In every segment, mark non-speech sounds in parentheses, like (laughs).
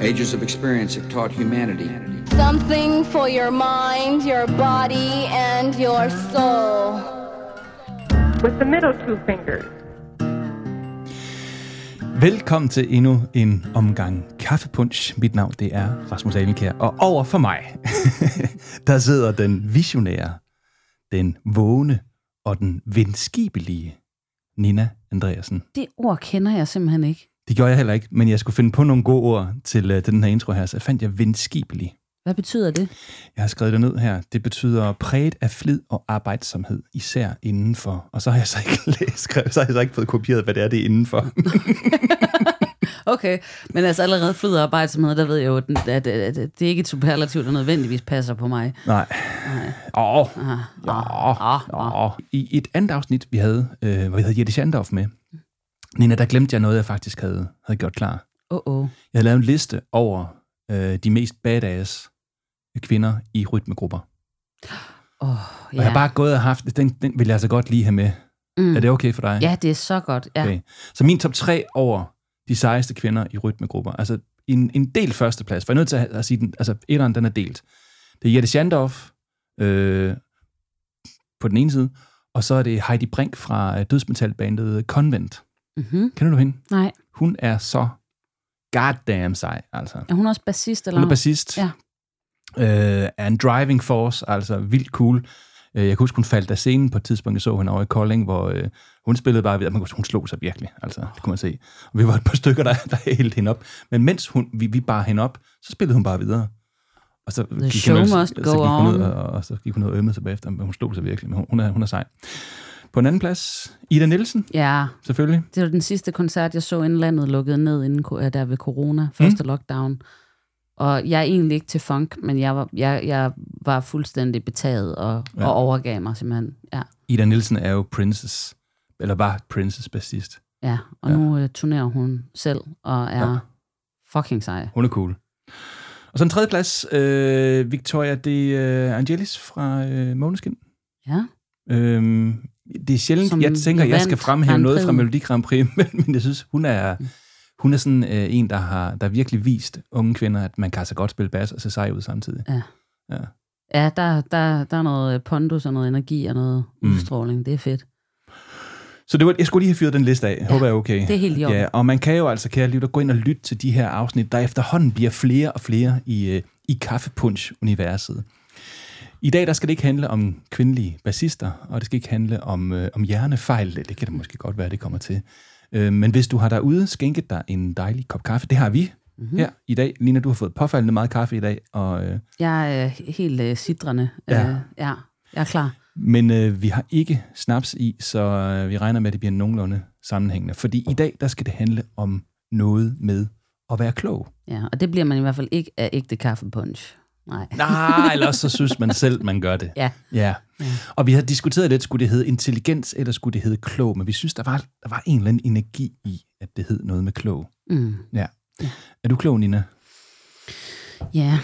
Ages of experience have taught humanity Something for your mind, your body, and your soul. with the middle two fingers. Velkommen til endnu en omgang kaffepunch. Mit navn det er Rasmus Alenkær, og over for mig, (laughs) der sidder den visionære, den vågne og den venskabelige Nina Andreasen. Det ord kender jeg simpelthen ikke. Det gjorde jeg heller ikke, men jeg skulle finde på nogle gode ord til, uh, til den her intro her, så fandt jeg venskabelig. Hvad betyder det? Jeg har skrevet det ned her. Det betyder præget af flid og arbejdsomhed, især indenfor. Og så har jeg så ikke (laughs) læst, så har jeg så ikke fået kopieret, hvad det er, det er indenfor. (laughs) Okay, men altså allerede flyd og arbejdsomhed, der ved jeg jo, at, at, at, det er ikke et superlativ, der nødvendigvis passer på mig. Nej. Åh, Ah, Ja, ja. I et andet afsnit, vi havde, øh, hvor vi havde Jette Schandorf med, Nina, der glemte jeg noget, jeg faktisk havde, havde gjort klar. Åh, oh, oh. Jeg havde lavet en liste over øh, de mest badass kvinder i rytmegrupper. Oh, Og jeg har bare gået og haft, den, den vil jeg altså godt lige have med. Mm. Er det okay for dig? Ja, det er så godt. Ja. Okay. Så min top 3 over de sejeste kvinder i rytmegrupper. Altså en, en del førsteplads, for jeg er nødt til at, at sige den, altså etteren, den er delt. Det er Jette Schandorf øh, på den ene side, og så er det Heidi Brink fra øh, dødsmetalbandet Convent. Mm-hmm. Kender du hende? Nej, Hun er så goddamn sej, altså. er hun også bassist? Eller Hun er bassist. Ja. Øh, er en driving force, altså vildt cool. Øh, Jeg kan huske, hun faldt af scenen på et tidspunkt, jeg så hende over i Kolding, hvor øh, hun spillede bare ved, men hun slog sig virkelig, altså, det kunne man se. Og vi var et par stykker, der, der hældte hende op. Men mens hun, vi, vi bar hende op, så spillede hun bare videre. Og så The gik show hun, ud- must så go gik hun ud, on. og, og, så gik hun ud og ømmede sig bagefter, men hun slog sig virkelig. Men hun, hun, er, hun er sej. På en anden plads, Ida Nielsen, Ja, selvfølgelig. det var den sidste koncert, jeg så, inden landet lukkede ned, inden der ved corona, første mm. lockdown. Og jeg er egentlig ikke til funk, men jeg var, jeg, jeg var fuldstændig betaget og, ja. og overgav mig simpelthen. Ja, Ida Nielsen er jo Princess, eller var Princess bassist. ja. og Ja. nu uh, turnerer hun selv og er Ja. fucking sej. Hun er cool. Og så en tredje plads, øh, Victoria de øh, Angelis fra øh, Måneskin. Ja. Øhm, det er sjældent, Som jeg tænker, jeg skal fremhæve noget fra. Melodi Grand Prix, (laughs) men, men jeg synes, hun er, hun er sådan øh, en, der har der virkelig vist unge kvinder, at man kan altså godt spille bas og se sej ud samtidig. Ja. Ja. Ja, der, der, der er noget pondus og noget energi og noget Mm. mm. udstråling. Det er fedt. Så det var, jeg skulle lige have fyret den liste af. Jeg håber, jeg er okay. Det er helt i orden. Ja, og man kan jo altså, kære lytter, gå ind og lytte til de her afsnit, der efterhånden bliver flere og flere i, øh, i Kaffepunch-universet. I dag der skal det ikke handle om kvindelige bassister, og det skal ikke handle om, øh, om hjernefejl. Det kan det måske godt være, det kommer til. Øh, men hvis du har derude skænket dig en dejlig kop kaffe, det har vi mm-hmm. her i dag. Lina, du har fået påfaldende meget kaffe i dag, og, øh, Jeg er helt uh, sidrende. Ja. Øh, ja, jeg er klar. Men øh, vi har ikke snaps i, så øh, vi regner med, at det bliver nogenlunde sammenhængende. Fordi i dag der skal det handle om noget med at være klog. Ja, og det bliver man i hvert fald ikke af ægte kaffepunch. Nej. Nej, eller så (laughs) synes man selv, man gør det. Ja. ja. Og vi har diskuteret lidt, skulle det hedde intelligens, eller skulle det hedde klog, men vi synes, der var, der var en eller anden energi i, at det hed noget med klog. Mm. Ja. Er du klog, Nina? Ja,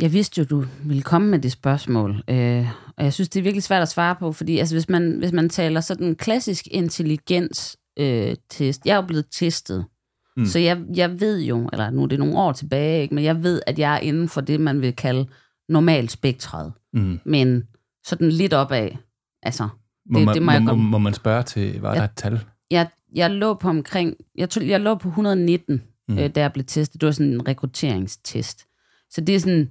jeg vidste jo, du ville komme med det spørgsmål. Øh, og jeg synes, det er virkelig svært at svare på, fordi altså, hvis, man, hvis man taler sådan en klassisk intelligens øh, test, jeg er jo blevet testet, Mm. så jeg, jeg ved jo, eller nu er det nogle år tilbage, ikke, men jeg ved, at jeg er inden for det, man vil kalde normalspektret. Mm. Men sådan lidt opad. Altså, Må, Det- man, det må jeg må, godt- må, må man spørge til, var Ja. der et tal? jeg, jeg lå på omkring, jeg, tog, jeg lå på 119, Mm. mm. øh, da jeg blev testet. Det var sådan en rekrutteringstest. Så det er sådan,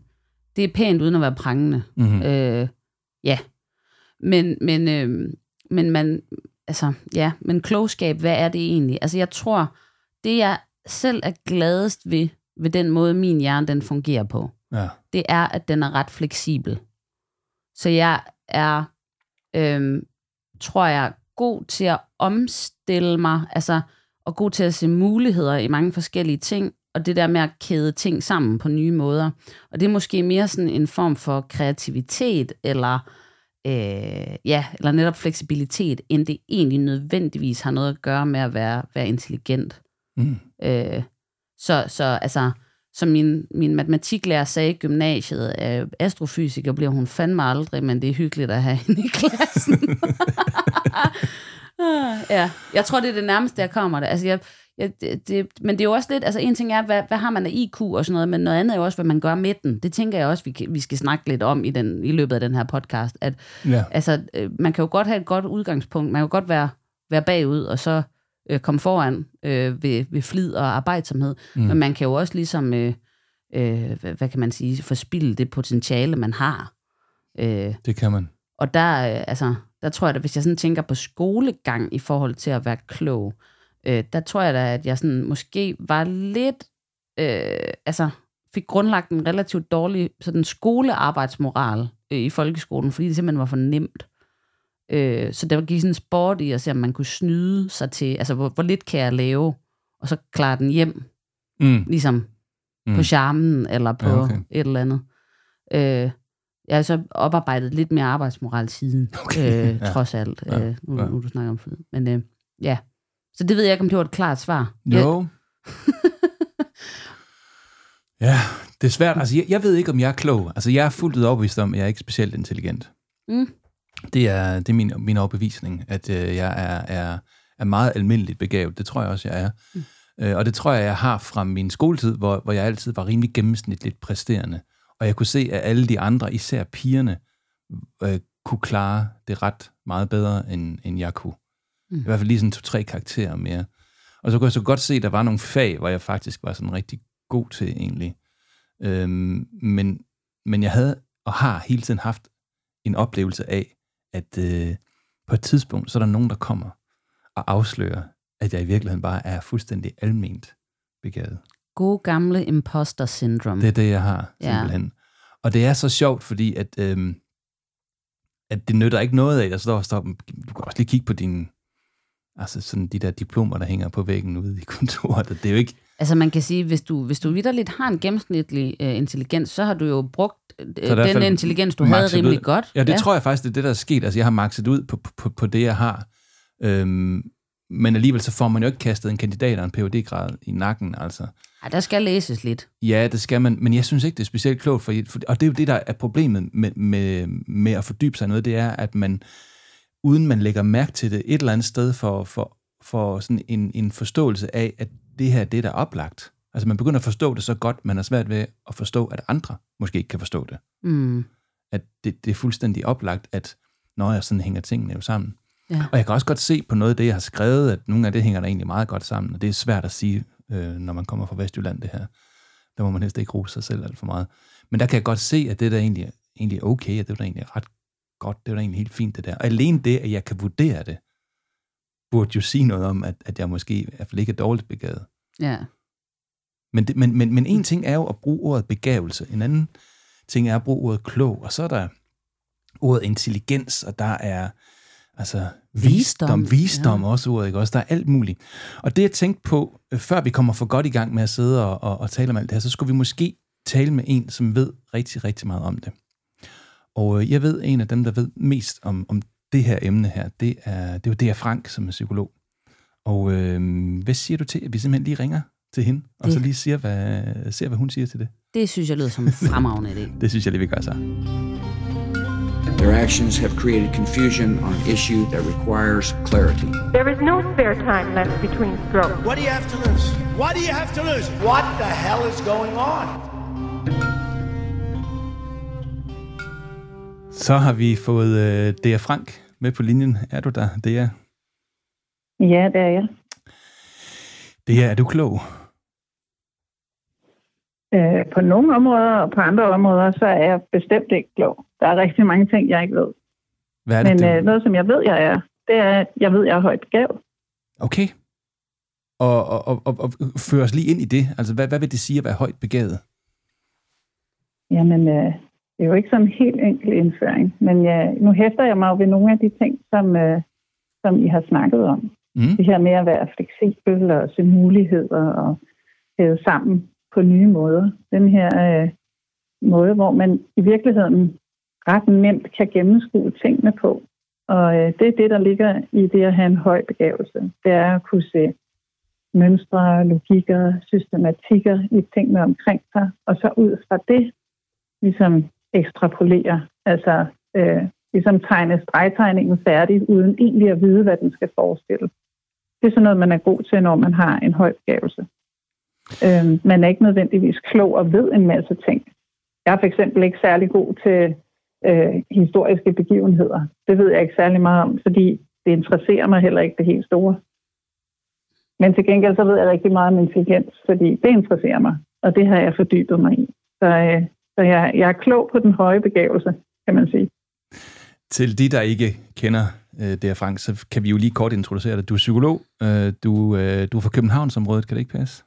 det er pænt uden at være prangende. Mm-hmm. Øh, ja. Men, men, øh, men man, altså, ja, men klogskab, hvad er det egentlig? Altså, jeg tror, det jeg selv er gladest ved, ved den måde, min hjerne den fungerer på, Ja. det er, at den er ret fleksibel. Så jeg er, øhm, tror jeg, god til at omstille mig, altså, og god til at se muligheder i mange forskellige ting, og det der med at kæde ting sammen på nye måder. Og det er måske mere sådan en form for kreativitet, eller, øh, ja, eller netop fleksibilitet, end det egentlig nødvendigvis har noget at gøre med at være, være intelligent. Mm. Øh, så, så altså, som min, min matematiklærer sagde i gymnasiet, øh, astrofysiker bliver hun fandme aldrig, men det er hyggeligt at have (laughs) hende i klassen. (laughs) Ja, jeg tror, det er det nærmeste, jeg kommer det. Altså, jeg, Ja, det, det, men det er jo også lidt, altså en ting er, hvad, hvad har man af IQ og sådan noget, men noget andet er jo også, hvad man gør med den. Det tænker jeg også, vi, vi skal snakke lidt om i, den, i løbet af den her podcast. At, Ja. Altså, øh, man kan jo godt have et godt udgangspunkt. Man kan jo godt være, være bagud, og så øh, komme foran øh, ved, ved flid og arbejdsomhed. Mm. Men man kan jo også ligesom, øh, øh, hvad, hvad kan man sige, forspille det potentiale, man har. Øh, Det kan man. og der, øh, altså, der tror jeg, at hvis jeg sådan tænker på skolegang i forhold til at være klog, øh, der tror jeg da, at jeg sådan måske var lidt, øh, altså fik grundlagt en relativt dårlig sådan skolearbejdsmoral øh, i folkeskolen, fordi det simpelthen var for nemt. Øh, så der gik sådan en sport i at se, om man kunne snyde sig til, altså hvor, hvor lidt kan jeg lave, og så klare den hjem, Mm. ligesom mm. På charmen eller på Ja, okay. et eller andet. Øh, jeg har så oparbejdet lidt mere arbejdsmoral siden, Okay, øh, (laughs) ja. trods alt. Ja, Øh, nu, ja. nu du snakker om flid. Men øh, ja, så det ved jeg ikke, om det var et klart svar. Jo. (laughs) ja, det er svært. Altså, jeg, jeg ved ikke, om jeg er klog. Altså, jeg er fuldt ud overbevist om, at jeg er ikke specielt intelligent. Mm. Det er, det er min, min overbevisning, at øh, jeg er, er, er meget almindeligt begavet. Det tror jeg også, jeg er. Mm. Øh, og det tror jeg, jeg har fra min skoletid, hvor, hvor jeg altid var rimelig gennemsnitligt præsterende. Og jeg kunne se, at alle de andre, især pigerne, øh, kunne klare det ret meget bedre, end, end jeg kunne. Mm. I hvert fald lige sådan to-tre karakterer mere. Og så kunne jeg så godt se, at der var nogle fag, hvor jeg faktisk var sådan rigtig god til egentlig. Øhm, men, men jeg havde og har hele tiden haft en oplevelse af, at øh, på et tidspunkt, så er der nogen, der kommer og afslører, at jeg i virkeligheden bare er fuldstændig alment begavet. God gamle imposter syndrome. Det er det, jeg har, Ja. simpelthen. Og det er så sjovt, fordi at, øhm, at det nytter ikke noget af, at der står, står, du kan også lige kigge på dine, altså sådan de der diplomer, der hænger på væggen ude i kontoret. Det er jo ikke, Altså man kan sige, hvis du, hvis du vidderligt har en gennemsnitlig øh, intelligens, så har du jo brugt øh, den intelligens, du havde rimelig ud. godt. Ja, det ja. tror jeg faktisk, det er det, der er sket. Altså, jeg har makset ud på, på, på det, jeg har. Øhm, men alligevel så får man jo ikke kastet en kandidat og en phd grad i nakken, altså. Ej, der skal læses lidt. Ja, det skal man, men jeg synes ikke, det er specielt klogt, for, for, og det er jo det, der er problemet med, med, med at fordybe sig i noget, det er, at man, uden man lægger mærke til det et eller andet sted, for, for, for sådan en, en forståelse af, at det her, det er der er oplagt. Altså man begynder at forstå det så godt, man har svært ved at forstå, at andre måske ikke kan forstå det. Mm. At det, det er fuldstændig oplagt, at når jeg sådan hænger tingene jo sammen. Ja. Og jeg kan også godt se på noget af det, jeg har skrevet, at nogle af det hænger der egentlig meget godt sammen, og det er svært at sige, øh, når man kommer fra Vestjylland, det her. Der må man helst ikke rose sig selv alt for meget. Men der kan jeg godt se, at det der egentlig, egentlig er okay, og det er da egentlig ret godt, det er da egentlig helt fint det der. Og alene det, at jeg kan vurdere det, burde jo sige noget om, at, at jeg måske i hvert fald ikke er dårligt begavet. Ja. Men, det, men, men, men en ting er jo at bruge ordet begavelse, en anden ting er at bruge ordet klog, og så er der ordet intelligens, og der er altså visdom, Visdom, visdom ja. ja. også ordet, ikke også? Der er alt muligt. Og det jeg tænkte på, øh, før vi kommer for godt i gang med at sidde og, og, og tale om alt det her, så skulle vi måske tale med en, som ved rigtig, rigtig meget om det. Og øh, jeg ved, en af dem, der ved mest om, om det her emne her, det er, det er jo D.R. Frank, som er psykolog. Og øh, hvad siger du til, at vi simpelthen lige ringer til hende, og Det- så lige siger hvad, ser, hvad hun siger til det? Det synes jeg lyder som en fremragende idé. (laughs) Det synes jeg lige, vi gør så. Their actions have created confusion on an issue that requires clarity. There is no spare time left between strokes. What do you have to lose? What do you have to lose? What the hell is going on? Så har vi fået øh, D.R. Frank med på linjen. Er du der, D.R.? Ja, det er jeg. D.R., er du klog? Øh, på nogle områder og på andre områder, så er jeg bestemt ikke klog. Der er rigtig mange ting, jeg ikke ved. Hvad er det, Men du... øh, noget, som jeg ved, jeg er, det er, at jeg ved, jeg er højt begavet. Okay. Og, og, og, og, og os lige ind i det. Altså, hvad, hvad vil det sige at være højt begavet? Jamen, øh, det er jo ikke sådan en helt enkel indføring, men jeg, nu hæfter jeg mig jo ved nogle af de ting, som, øh, som I har snakket om. Mm? Det her med at være fleksibel og se muligheder og hæve sammen på nye måder. Den her øh, måde, hvor man i virkeligheden ret nemt kan gennemskue tingene på. Og øh, det er det, der ligger i det at have en høj begavelse. Det er at kunne se mønstre, logikker, systematikker i tingene omkring sig, og så ud fra det ligesom ekstrapolere, altså øh, ligesom tegne stregtegningen færdig, uden egentlig at vide, hvad den skal forestille. Det er sådan noget, man er god til, når man har en høj begavelse. Øh, man er ikke nødvendigvis klog og ved en masse ting. Jeg er for eksempel ikke særlig god til øh, historiske begivenheder. Det ved jeg ikke særlig meget om, fordi det interesserer mig heller ikke det helt store. Men til gengæld så ved jeg rigtig meget om intelligens, fordi det interesserer mig, og det har jeg fordybet mig i. Så, øh, så jeg, jeg er klog på den høje begævelse, kan man sige. Til de, der ikke kender øh, det her, Frank, så kan vi jo lige kort introducere dig. Du er psykolog, øh, du, øh, du er fra Københavnsområdet, kan det ikke passe?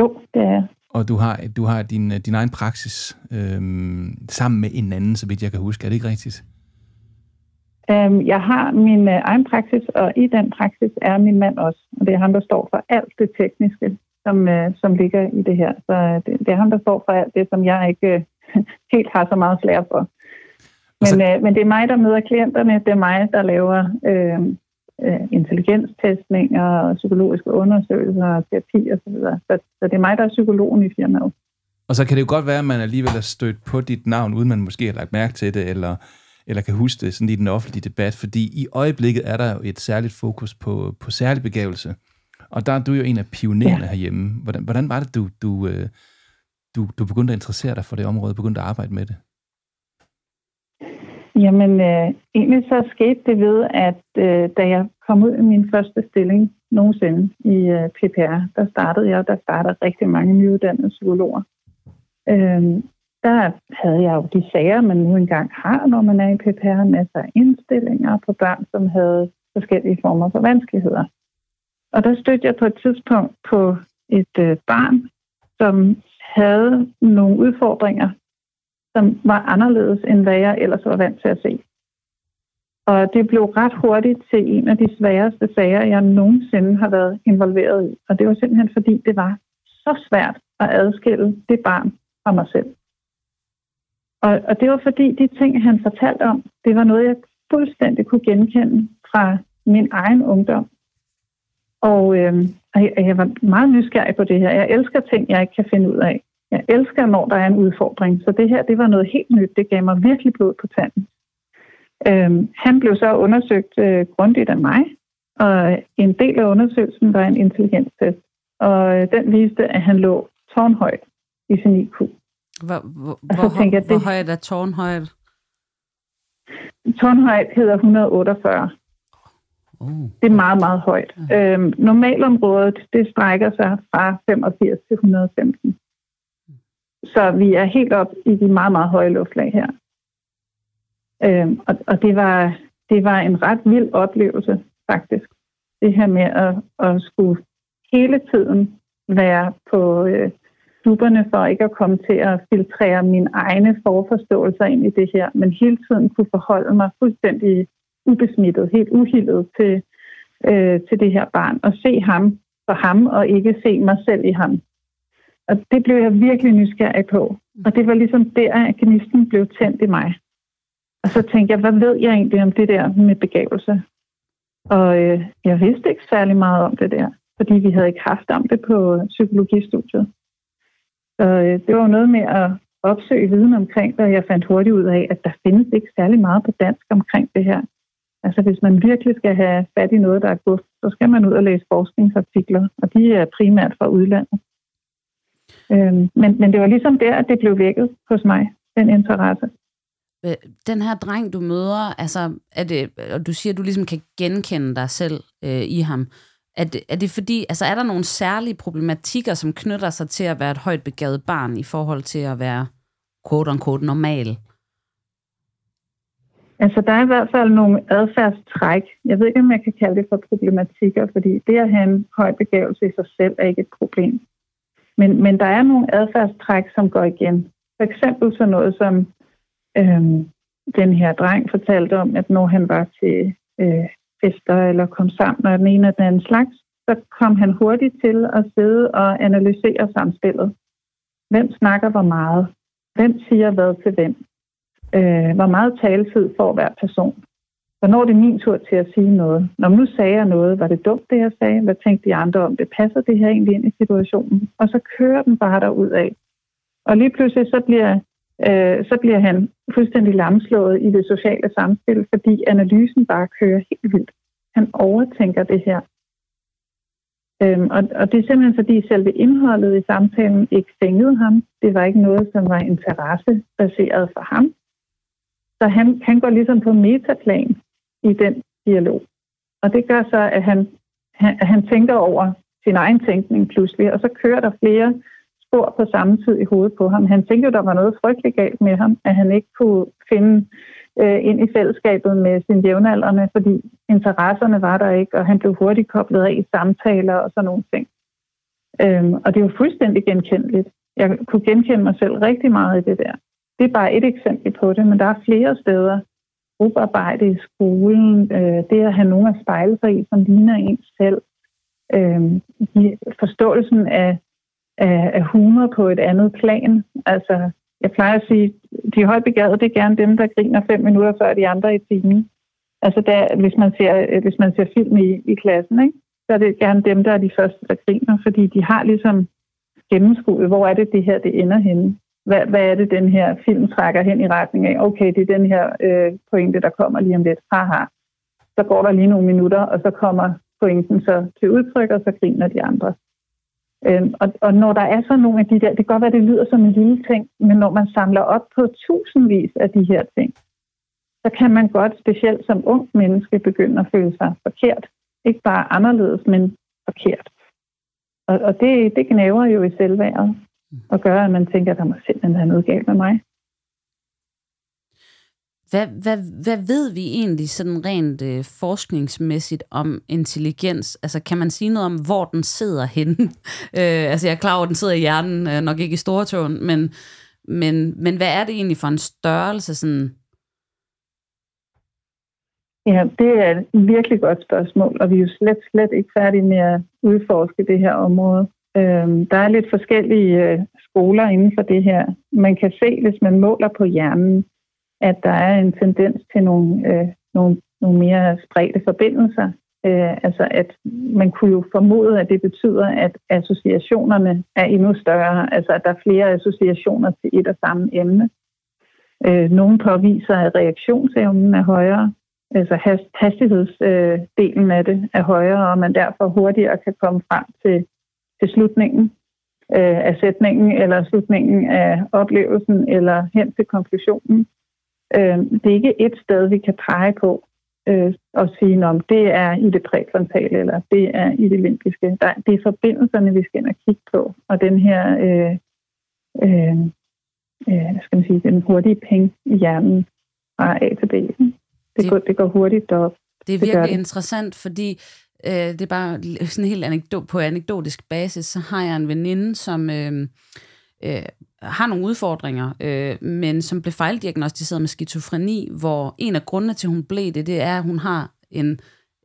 Jo, det er Og du har, du har din, din egen praksis øh, sammen med en anden, så vidt jeg kan huske. Er det ikke rigtigt? Øhm, jeg har min øh, egen praksis, og i den praksis er min mand også. Og det er ham, der står for alt det tekniske, som, øh, som ligger i det her. Så øh, det, det er ham, der står for alt det, som jeg ikke øh, (laughs) helt har så meget flere for. Men, så... øh, men det er mig, der møder klienterne. Det er mig, der laver øh, øh, intelligenstestninger og psykologiske undersøgelser og terapi osv. Så, videre. så, så det er mig, der er psykologen i firmaet. Og så kan det jo godt være, at man alligevel har stødt på dit navn, uden man måske har lagt mærke til det, eller, eller kan huske det sådan i den offentlige debat, fordi i øjeblikket er der jo et særligt fokus på, på særlig begævelse. Og der er du jo en af pionererne ja. herhjemme. Hvordan, hvordan var det, du, du, øh, du, du begyndte at interessere dig for det område, begyndte at arbejde med det? Jamen, øh, egentlig så skete det ved, at øh, da jeg kom ud i min første stilling nogensinde i øh, PPR, der startede jeg, der startede rigtig mange nyuddannede psykologer. Øh, der havde jeg jo de sager, man nu engang har, når man er i PPR, masser af indstillinger på børn, som havde forskellige former for vanskeligheder. Og der stødte jeg på et tidspunkt på et øh, barn, som havde nogle udfordringer, som var anderledes, end hvad jeg ellers var vant til at se. Og det blev ret hurtigt til en af de sværeste sager, jeg nogensinde har været involveret i. Og det var simpelthen fordi, det var så svært at adskille det barn fra mig selv. Og, og det var fordi, de ting, han fortalte om, det var noget, jeg fuldstændig kunne genkende fra min egen ungdom. Og øh, jeg var meget nysgerrig på det her. Jeg elsker ting, jeg ikke kan finde ud af. Jeg elsker, når der er en udfordring. Så det her, det var noget helt nyt. Det gav mig virkelig blod på tanden. Øhm, han blev så undersøgt øh, grundigt af mig, og en del af undersøgelsen var en intelligenstest. Og øh, den viste, at han lå tårnhøjt i sin IQ. Hvor, hvor, hvor, jeg, hvor højt er tårnhøjt? Tårnhøjt hedder 148. Oh. Det er meget, meget højt. Øhm, normalområdet, det strækker sig fra 85 til 115. Så vi er helt op i de meget, meget høje luftlag her. Øhm, og og det, var, det var en ret vild oplevelse, faktisk. Det her med at, at skulle hele tiden være på øh, duberne for ikke at komme til at filtrere mine egne forforståelser ind i det her, men hele tiden kunne forholde mig fuldstændig ubesmittet, helt uhildet til, øh, til det her barn, og se ham for ham, og ikke se mig selv i ham. Og det blev jeg virkelig nysgerrig på. Og det var ligesom der, at gnisten blev tændt i mig. Og så tænkte jeg, hvad ved jeg egentlig om det der med begævelse? Og øh, jeg vidste ikke særlig meget om det der, fordi vi havde ikke haft om det på psykologistudiet. Så øh, det var noget med at opsøge viden omkring det, og jeg fandt hurtigt ud af, at der findes ikke særlig meget på dansk omkring det her. Altså hvis man virkelig skal have fat i noget, der er godt, så skal man ud og læse forskningsartikler, og de er primært fra udlandet. Øhm, men, men det var ligesom der, at det blev vækket hos mig, den interesse. Den her dreng, du møder, altså, er det, og du siger, at du ligesom kan genkende dig selv øh, i ham. Er det, er det fordi, altså er der nogle særlige problematikker, som knytter sig til at være et højt begavet barn i forhold til at være quote-unquote normal? Altså, der er i hvert fald nogle adfærdstræk. Jeg ved ikke, om jeg kan kalde det for problematikker, fordi det at have en høj begævelse i sig selv er ikke et problem. Men, men der er nogle adfærdstræk, som går igen. For eksempel så noget som øhm, den her dreng fortalte om, at når han var til øh, fester eller kom sammen og den ene eller den slags, så kom han hurtigt til at sidde og analysere samspillet. Hvem snakker hvor meget? Hvem siger hvad til hvem? Øh, hvor meget taletid får hver person? Hvornår er det min tur til at sige noget? Når nu sagde jeg noget, var det dumt, det jeg sagde? Hvad tænkte de andre om det? Passer det her egentlig ind i situationen? Og så kører den bare derud af. Og lige pludselig så bliver, øh, så bliver han fuldstændig lamslået i det sociale samspil, fordi analysen bare kører helt vildt. Han overtænker det her. Øhm, og, og det er simpelthen fordi selve indholdet i samtalen ikke fængede ham. Det var ikke noget, som var interessebaseret for ham. Så han, han går ligesom på metaplan i den dialog. Og det gør så, at han, han, han tænker over sin egen tænkning pludselig, og så kører der flere spor på samme tid i hovedet på ham. Han tænkte jo, der var noget frygteligt galt med ham, at han ikke kunne finde øh, ind i fællesskabet med sine jævnaldrende, fordi interesserne var der ikke, og han blev hurtigt koblet af i samtaler og sådan nogle ting. Øhm, og det er jo fuldstændig genkendeligt. Jeg kunne genkende mig selv rigtig meget i det der. Det er bare et eksempel på det, men der er flere steder. Gruppearbejde i skolen, øh, det at have nogen at spejle sig i, som ligner en selv. Øh, forståelsen af, af, af humor på et andet plan. Altså, jeg plejer at sige, de højbegavede, det er gerne dem, der griner fem minutter før de andre i timen. Altså, der, hvis, man ser, øh, hvis man ser film i, i klassen, ikke? så er det gerne dem, der er de første, der griner, fordi de har ligesom gennemskuet, hvor er det, det her det ender henne. Hvad, hvad er det, den her film trækker hen i retning af? Okay, det er den her øh, pointe, der kommer lige om lidt. Haha. Så går der lige nogle minutter, og så kommer pointen så til udtryk, og så griner de andre. Øhm, og, og når der er så nogle af de der, det kan godt være, det lyder som en lille ting, men når man samler op på tusindvis af de her ting, så kan man godt, specielt som ung menneske, begynde at føle sig forkert. Ikke bare anderledes, men forkert. Og, og det, det knæver jo i selvværdet, og gør, at man tænker, at der må simpelthen være noget galt med mig. Hvad, hvad, hvad ved vi egentlig sådan rent øh, forskningsmæssigt om intelligens? Altså kan man sige noget om, hvor den sidder henne? (laughs) øh, altså jeg er klar over, at den sidder i hjernen, øh, nok ikke i stortåen, men, men, men hvad er det egentlig for en størrelse? Sådan? Ja, det er et virkelig godt spørgsmål, og vi er jo slet, slet ikke færdige med at udforske det her område. Øhm, der er lidt forskellige øh, skoler inden for det her. Man kan se, hvis man måler på hjernen, at der er en tendens til nogle, øh, nogle, nogle mere spredte forbindelser. Øh, altså at man kunne jo formode, at det betyder, at associationerne er endnu større, altså at der er flere associationer til et og samme emne. Øh, nogle påviser, at reaktionsevnen er højere, altså hastighedsdelen øh, af det er højere, og man derfor hurtigere kan komme frem til, til slutningen øh, af sætningen, eller slutningen af oplevelsen, eller hen til konklusionen. Øh, det er ikke et sted, vi kan pege på øh, og sige, om det er i det præfrontale, eller det er i det limbiske. Der, det er forbindelserne, vi skal ind og kigge på, og den her øh, øh, øh, skal man sige, den hurtige penge i hjernen fra A til B. Det, det, går, det går hurtigt op. Det er virkelig det interessant, fordi øh, det er bare sådan helt anekdot, på anekdotisk basis, så har jeg en veninde, som øh, øh, har nogle udfordringer, øh, men som blev fejldiagnostiseret med skizofreni, hvor en af grundene til, at hun blev det, det er, at hun har en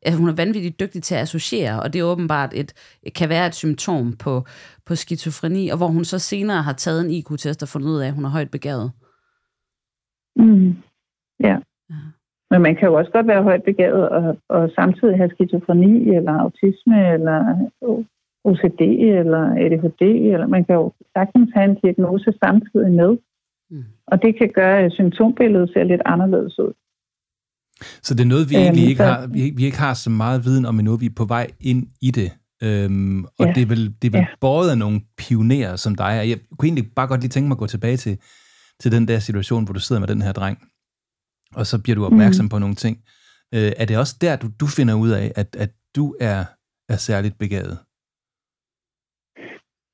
at hun er vanvittigt dygtig til at associere, og det er åbenbart et, kan være et symptom på, på skizofreni, og hvor hun så senere har taget en IQ-test og fundet ud af, at hun er højt begavet. Mm. Ja. ja. Men man kan jo også godt være højt begavet og, og samtidig have skizofreni eller autisme eller OCD eller ADHD, eller man kan jo sagtens have en diagnose samtidig med. Mm. Og det kan gøre, at symptombilledet ser lidt anderledes ud. Så det er noget, vi egentlig ikke har, vi, vi ikke har så meget viden om endnu. Vi er på vej ind i det. Øhm, og ja. det er vel, det er vel ja. både af nogle pionerer som dig. Jeg kunne egentlig bare godt lige tænke mig at gå tilbage til, til den der situation, hvor du sidder med den her dreng, og så bliver du opmærksom mm. på nogle ting. Øh, er det også der, du, du finder ud af, at, at du er, er særligt begavet?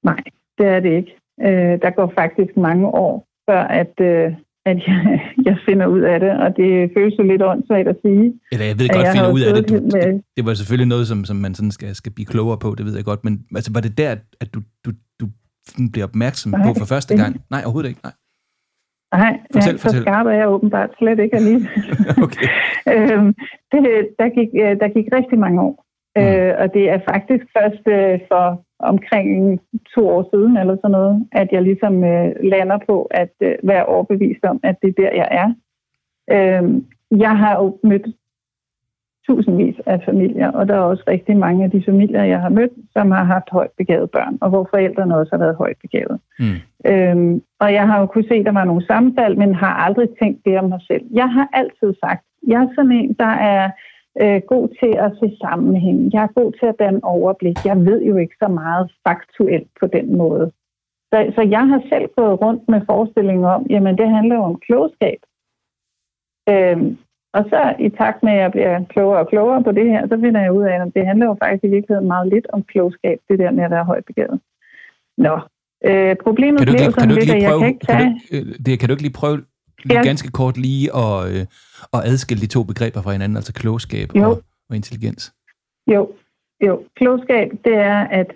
Nej, det er det ikke. Øh, der går faktisk mange år, før at, øh, at jeg, (laughs) jeg finder ud af det, og det føles jo lidt åndssvagt at sige. Eller jeg ved godt, jeg finder ud af det. Du, det. Det var selvfølgelig noget, som, som man sådan skal, skal blive klogere på, det ved jeg godt, men altså, var det der, at du, du, du bliver opmærksom nej, på for første gang? Nej, overhovedet ikke, nej. Nej, fortæl, ja, så fortæl. skarp er jeg åbenbart slet ikke alligevel. (laughs) okay. (laughs) øhm, det, der, gik, der gik rigtig mange år. Mm. Øh, og det er faktisk først øh, for omkring to år siden eller sådan noget, at jeg ligesom øh, lander på at øh, være overbevist om, at det er der, jeg er. Øh, jeg har jo mødt tusindvis af familier, og der er også rigtig mange af de familier, jeg har mødt, som har haft højt begavet børn, og hvor forældrene også har været højt begavet. Mm. Øhm, og jeg har jo kunne se, at der var nogle sammenfald, men har aldrig tænkt det om mig selv. Jeg har altid sagt, jeg er sådan en, der er øh, god til at se sammenhæng. Jeg er god til at danne overblik. Jeg ved jo ikke så meget faktuelt på den måde. Så, så jeg har selv gået rundt med forestillingen om, jamen det handler jo om klogskab. Øhm, og så i takt med, at jeg bliver klogere og klogere på det her, så finder jeg ud af, at det handler jo faktisk i virkeligheden meget lidt om klogskab, det der med at være højt begavet. Nå, øh, problemet Kan du, ikke, kan, du ikke lidt, at jeg prøve, kan ikke kan, tage... du, øh, det, kan du ikke lige prøve lige Ja. ganske kort lige at, øh, at adskille de to begreber fra hinanden, altså klogskab Jo. og, og intelligens? Jo, jo. Klogskab, det er, at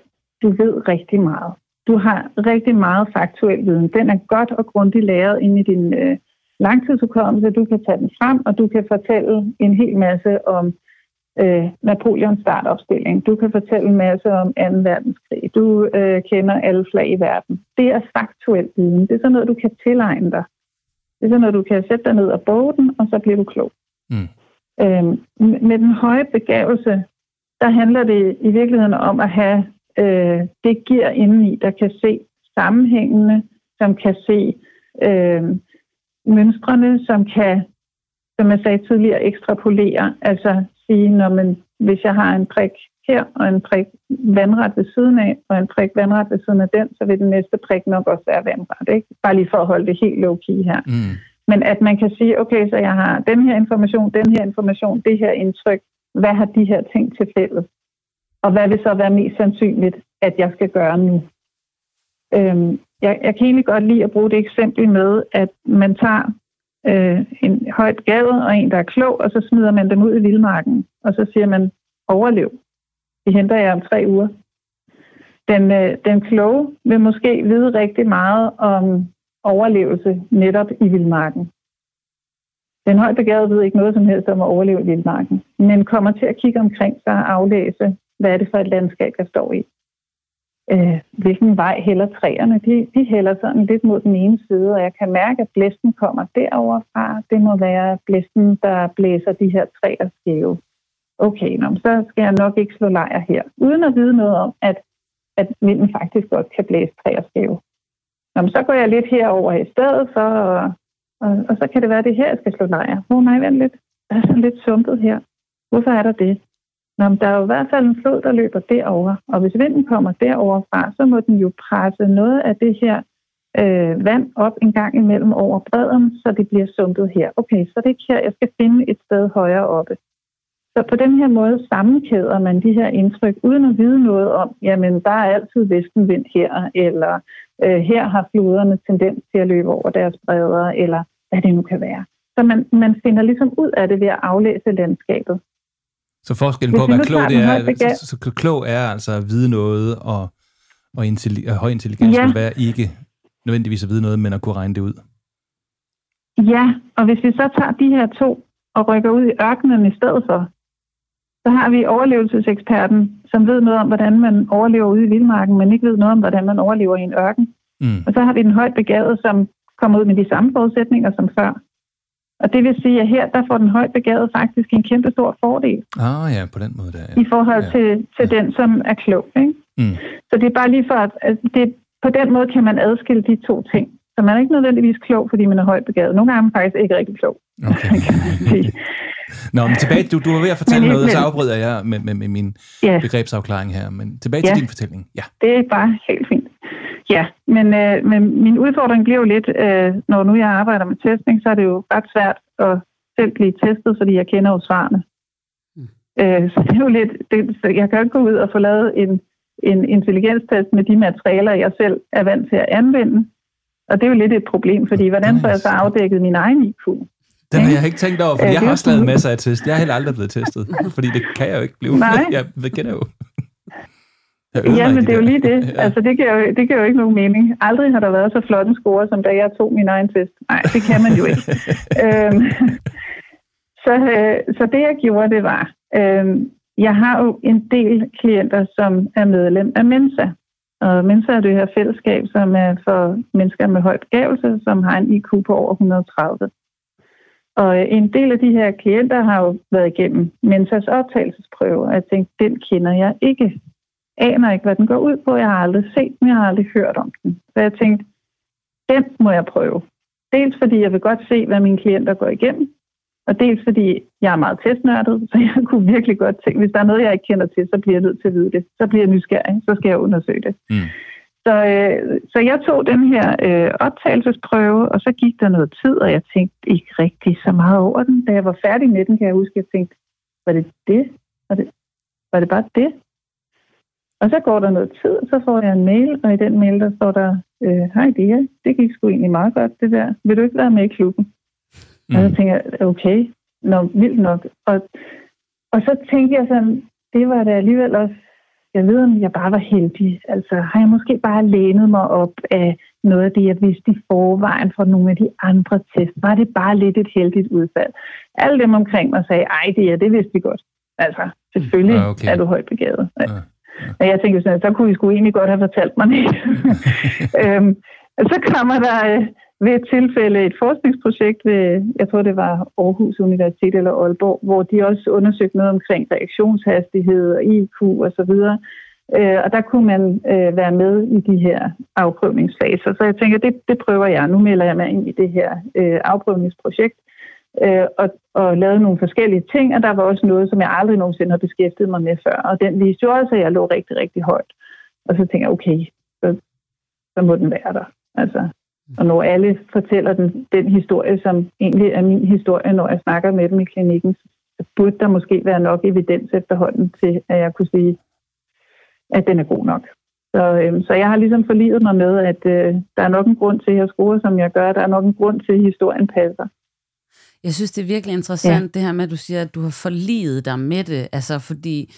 du ved rigtig meget. Du har rigtig meget faktuel viden. Den er godt og grundigt læret ind i din øh, langtidshukommelse. Du kan tage den frem, og du kan fortælle en hel masse om øh, Napoleons startopstilling. Du kan fortælle en masse om 2. verdenskrig. Du øh, kender alle slag i verden. Det er faktuel viden. Det er sådan noget, du kan tilegne dig. Det er sådan noget, du kan sætte dig ned og boge den, og så bliver du klog. Mm. Øhm, med den høje begavelse, der handler det i virkeligheden om at have øh, det gear indeni, der kan se sammenhængende, som kan se øh, mønstrene, som kan, som jeg sagde tidligere, ekstrapolere. Altså sige, når man, hvis jeg har en prik her, og en prik vandret ved siden af, og en prik vandret ved siden af den, så vil den næste prik nok også være vandret. Ikke? Bare lige for at holde det helt low-key her. Mm. Men at man kan sige, okay, så jeg har den her information, den her information, det her indtryk. Hvad har de her ting til fælles? Og hvad vil så være mest sandsynligt, at jeg skal gøre nu? Øhm, jeg, jeg kan egentlig godt lide at bruge det eksempel med, at man tager øh, en højt gade og en, der er klog, og så smider man dem ud i vildmarken. Og så siger man, overlev. Det henter jeg om tre uger. Den, øh, den kloge vil måske vide rigtig meget om overlevelse netop i vildmarken. Den højt begavede ved ikke noget som helst om at overleve i vildmarken, men kommer til at kigge omkring sig og aflæse, hvad er det for et landskab, jeg står i. Øh, hvilken vej hælder træerne? De, de hælder sådan lidt mod den ene side, og jeg kan mærke, at blæsten kommer derover fra. Det må være blæsten, der blæser de her træer skæve. Okay, nå, så skal jeg nok ikke slå lejr her, uden at vide noget om, at, at vinden faktisk godt kan blæse træer skæve. Nå, så går jeg lidt herover i stedet så, og, og, og så kan det være, at det her, jeg skal slå lejr. Åh oh, nej, vent lidt. Der er sådan lidt sumpet her. Hvorfor er der det? Nå, men der er jo i hvert fald en flod, der løber derover, og hvis vinden kommer derover fra, så må den jo presse noget af det her øh, vand op en gang imellem over bredden, så det bliver sumpet her. Okay, så det er ikke her, jeg skal finde et sted højere oppe. Så på den her måde sammenkæder man de her indtryk, uden at vide noget om, jamen der er altid vestenvind her, eller øh, her har floderne tendens til at løbe over deres bredder, eller hvad det nu kan være. Så man, man finder ligesom ud af det ved at aflæse landskabet. Så forskellen på at være (laughs) klog, det er, så, så, så klog er altså at vide noget, og, og, intelli- og høj intelligens Ja. vil være ikke nødvendigvis at vide noget, men at kunne regne det ud. Ja, og hvis vi så tager de her to og rykker ud i ørkenen i stedet for, så har vi overlevelseseksperten, som ved noget om, hvordan man overlever ude i vildmarken, men ikke ved noget om, hvordan man overlever i en ørken. Mm. Og så har vi den højt begavede, som kommer ud med de samme forudsætninger som før. Og det vil sige, at her der får den højt begavede faktisk en kæmpe stor fordel Ah ja, på den måde der. Ja. i forhold Ja. til, til den, som er klog. Ikke? Mm. Så det er bare lige for, at at det, på den måde kan man adskille de to ting. Så man er ikke nødvendigvis klog, fordi man er højt begavet. Nogle gange er man faktisk ikke rigtig klog, Okay. (laughs) kan man sige. Nå, men tilbage, du, du var ved at fortælle Men- noget, så afbryder jeg med, med, med min Ja. begrebsafklaring her. Men tilbage Ja. til din fortælling. Ja. Det er bare helt fint. Ja, men, øh, men min udfordring bliver jo lidt, øh, når nu jeg arbejder med testning, så er det jo ret svært at selv blive testet, fordi jeg kender jo svarene. Øh, så det er jo lidt, det, så jeg kan jo ikke gå ud og få lavet en, en intelligenstest med de materialer, jeg selv er vant til at anvende. Og det er jo lidt et problem, fordi hvordan får jeg så afdækket min egen IQ? Den har jeg ikke tænkt over, fordi Øh, jeg har også lavet masser af test. Jeg er heller aldrig blevet testet, fordi det kan jeg jo ikke blive. Nej. Jeg ved- kender jo. Ja, men de det er jo lige det. (laughs) Ja. Altså, det giver, jo, det giver jo ikke nogen mening. Aldrig har der været så flot en score, som da jeg tog min egen test. Nej, det kan man jo ikke. (laughs) øhm, så, øh, så det, jeg gjorde, det var, øhm, jeg har jo en del klienter, som er medlem af Mensa. Og Mensa er det her fællesskab, som er for mennesker med høj begavelse, som har en IQ på over 130. Og øh, en del af de her klienter har jo været igennem Mensas optagelsesprøve, og jeg tænkte, den kender jeg ikke aner ikke, hvad den går ud på. Jeg har aldrig set den, jeg har aldrig hørt om den. Så jeg tænkte, den må jeg prøve. Dels fordi jeg vil godt se, hvad mine klienter går igennem, Og dels fordi jeg er meget testnørdet, så jeg (laughs) kunne virkelig godt tænke, hvis der er noget, jeg ikke kender til, så bliver jeg nødt til at vide det. Så bliver jeg nysgerrig, så skal jeg undersøge det. Mm. Så, øh, så jeg tog den her øh, optagelsesprøve, og så gik der noget tid, og jeg tænkte ikke rigtig så meget over den. Da jeg var færdig med den, kan jeg huske, at jeg tænkte, var det det? Var det, var det bare det? Og så går der noget tid, så får jeg en mail, og i den mail, der står der, øh, hej det det gik sgu egentlig meget godt, det der. Vil du ikke være med i klubben? Mm. Og så tænker jeg, okay, nå, vildt nok. Og, og så tænkte jeg sådan, det var da alligevel også, jeg ved, om jeg bare var heldig. Altså, har jeg måske bare lænet mig op af noget af det, jeg vidste i forvejen fra nogle af de andre tests? Var det bare lidt et heldigt udfald? Alle dem omkring mig sagde, ej, det er det vidste vi godt. Altså, selvfølgelig Ja, okay. er du højt begavet. Ja, Og jeg tænkte sådan, så kunne I sgu egentlig godt have fortalt mig det. (laughs) øhm, så kommer der øh, ved et tilfælde et forskningsprojekt ved, jeg tror det var Aarhus Universitet eller Aalborg, hvor de også undersøgte noget omkring reaktionshastighed og IQ og så videre. Øh, og der kunne man øh, være med i de her afprøvningsfaser. Så jeg tænker, det, det prøver jeg. Nu melder jeg mig ind i det her øh, afprøvningsprojekt øh, og, og lavede nogle forskellige ting, og der var også noget, som jeg aldrig nogensinde har beskæftiget mig med før. Og den viste jo også, at jeg lå rigtig, rigtig højt. Og så tænker jeg, okay, så, så må den være der. Altså, og når alle fortæller den, den historie, som egentlig er min historie, når jeg snakker med dem i klinikken, så burde der måske være nok evidens efterhånden til, at jeg kunne sige, at den er god nok. Så, øhm, så jeg har ligesom forlidet mig med, at øh, der er nok en grund til, at jeg skruer, som jeg gør. Der er nok en grund til, at historien passer. Jeg synes, det er virkelig interessant, ja. det her med, at du siger, at du har forliget dig med det. Altså, fordi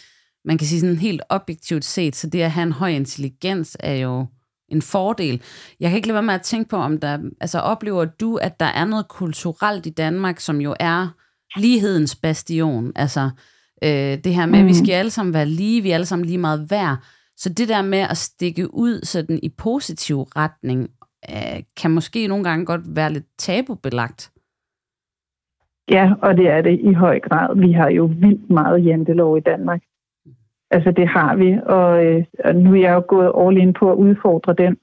man kan sige sådan helt objektivt set, så det at have en høj intelligens er jo en fordel. Jeg kan ikke lade være med at tænke på, om der, altså oplever du, at der er noget kulturelt i Danmark, som jo er lighedens bastion. Altså øh, det her med, mm. at vi skal alle sammen være lige, vi er alle sammen lige meget værd. Så det der med at stikke ud sådan i positiv retning, øh, kan måske nogle gange godt være lidt tabubelagt. Ja, og det er det i høj grad. Vi har jo vildt meget jantelov i Danmark. Altså det har vi, og, øh, og nu er jeg jo gået all in på at udfordre den.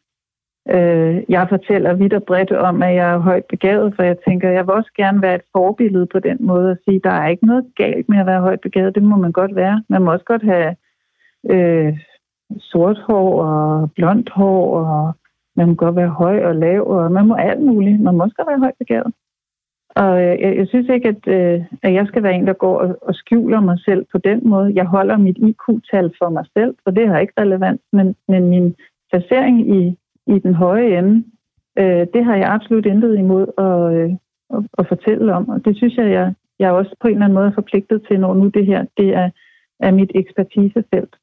Øh, jeg fortæller vidt og bredt om, at jeg er højt begavet, for jeg tænker, jeg vil også gerne være et forbillede på den måde at sige, der er ikke noget galt med at være højt begavet, det må man godt være. Man må også godt have øh, sort hår og blondt hår, og man må godt være høj og lav, og man må alt muligt. Man må også godt være højt begavet. Og øh, jeg, jeg synes ikke, at, øh, at jeg skal være en, der går og, og skjuler mig selv på den måde. Jeg holder mit IQ-tal for mig selv, for det har ikke relevans, men, men min placering i, i den høje ende, øh, det har jeg absolut intet imod at, øh, at, at fortælle om. Og det synes jeg, jeg, jeg er også på en eller anden måde forpligtet til, når nu det her det er, er mit ekspertisefelt.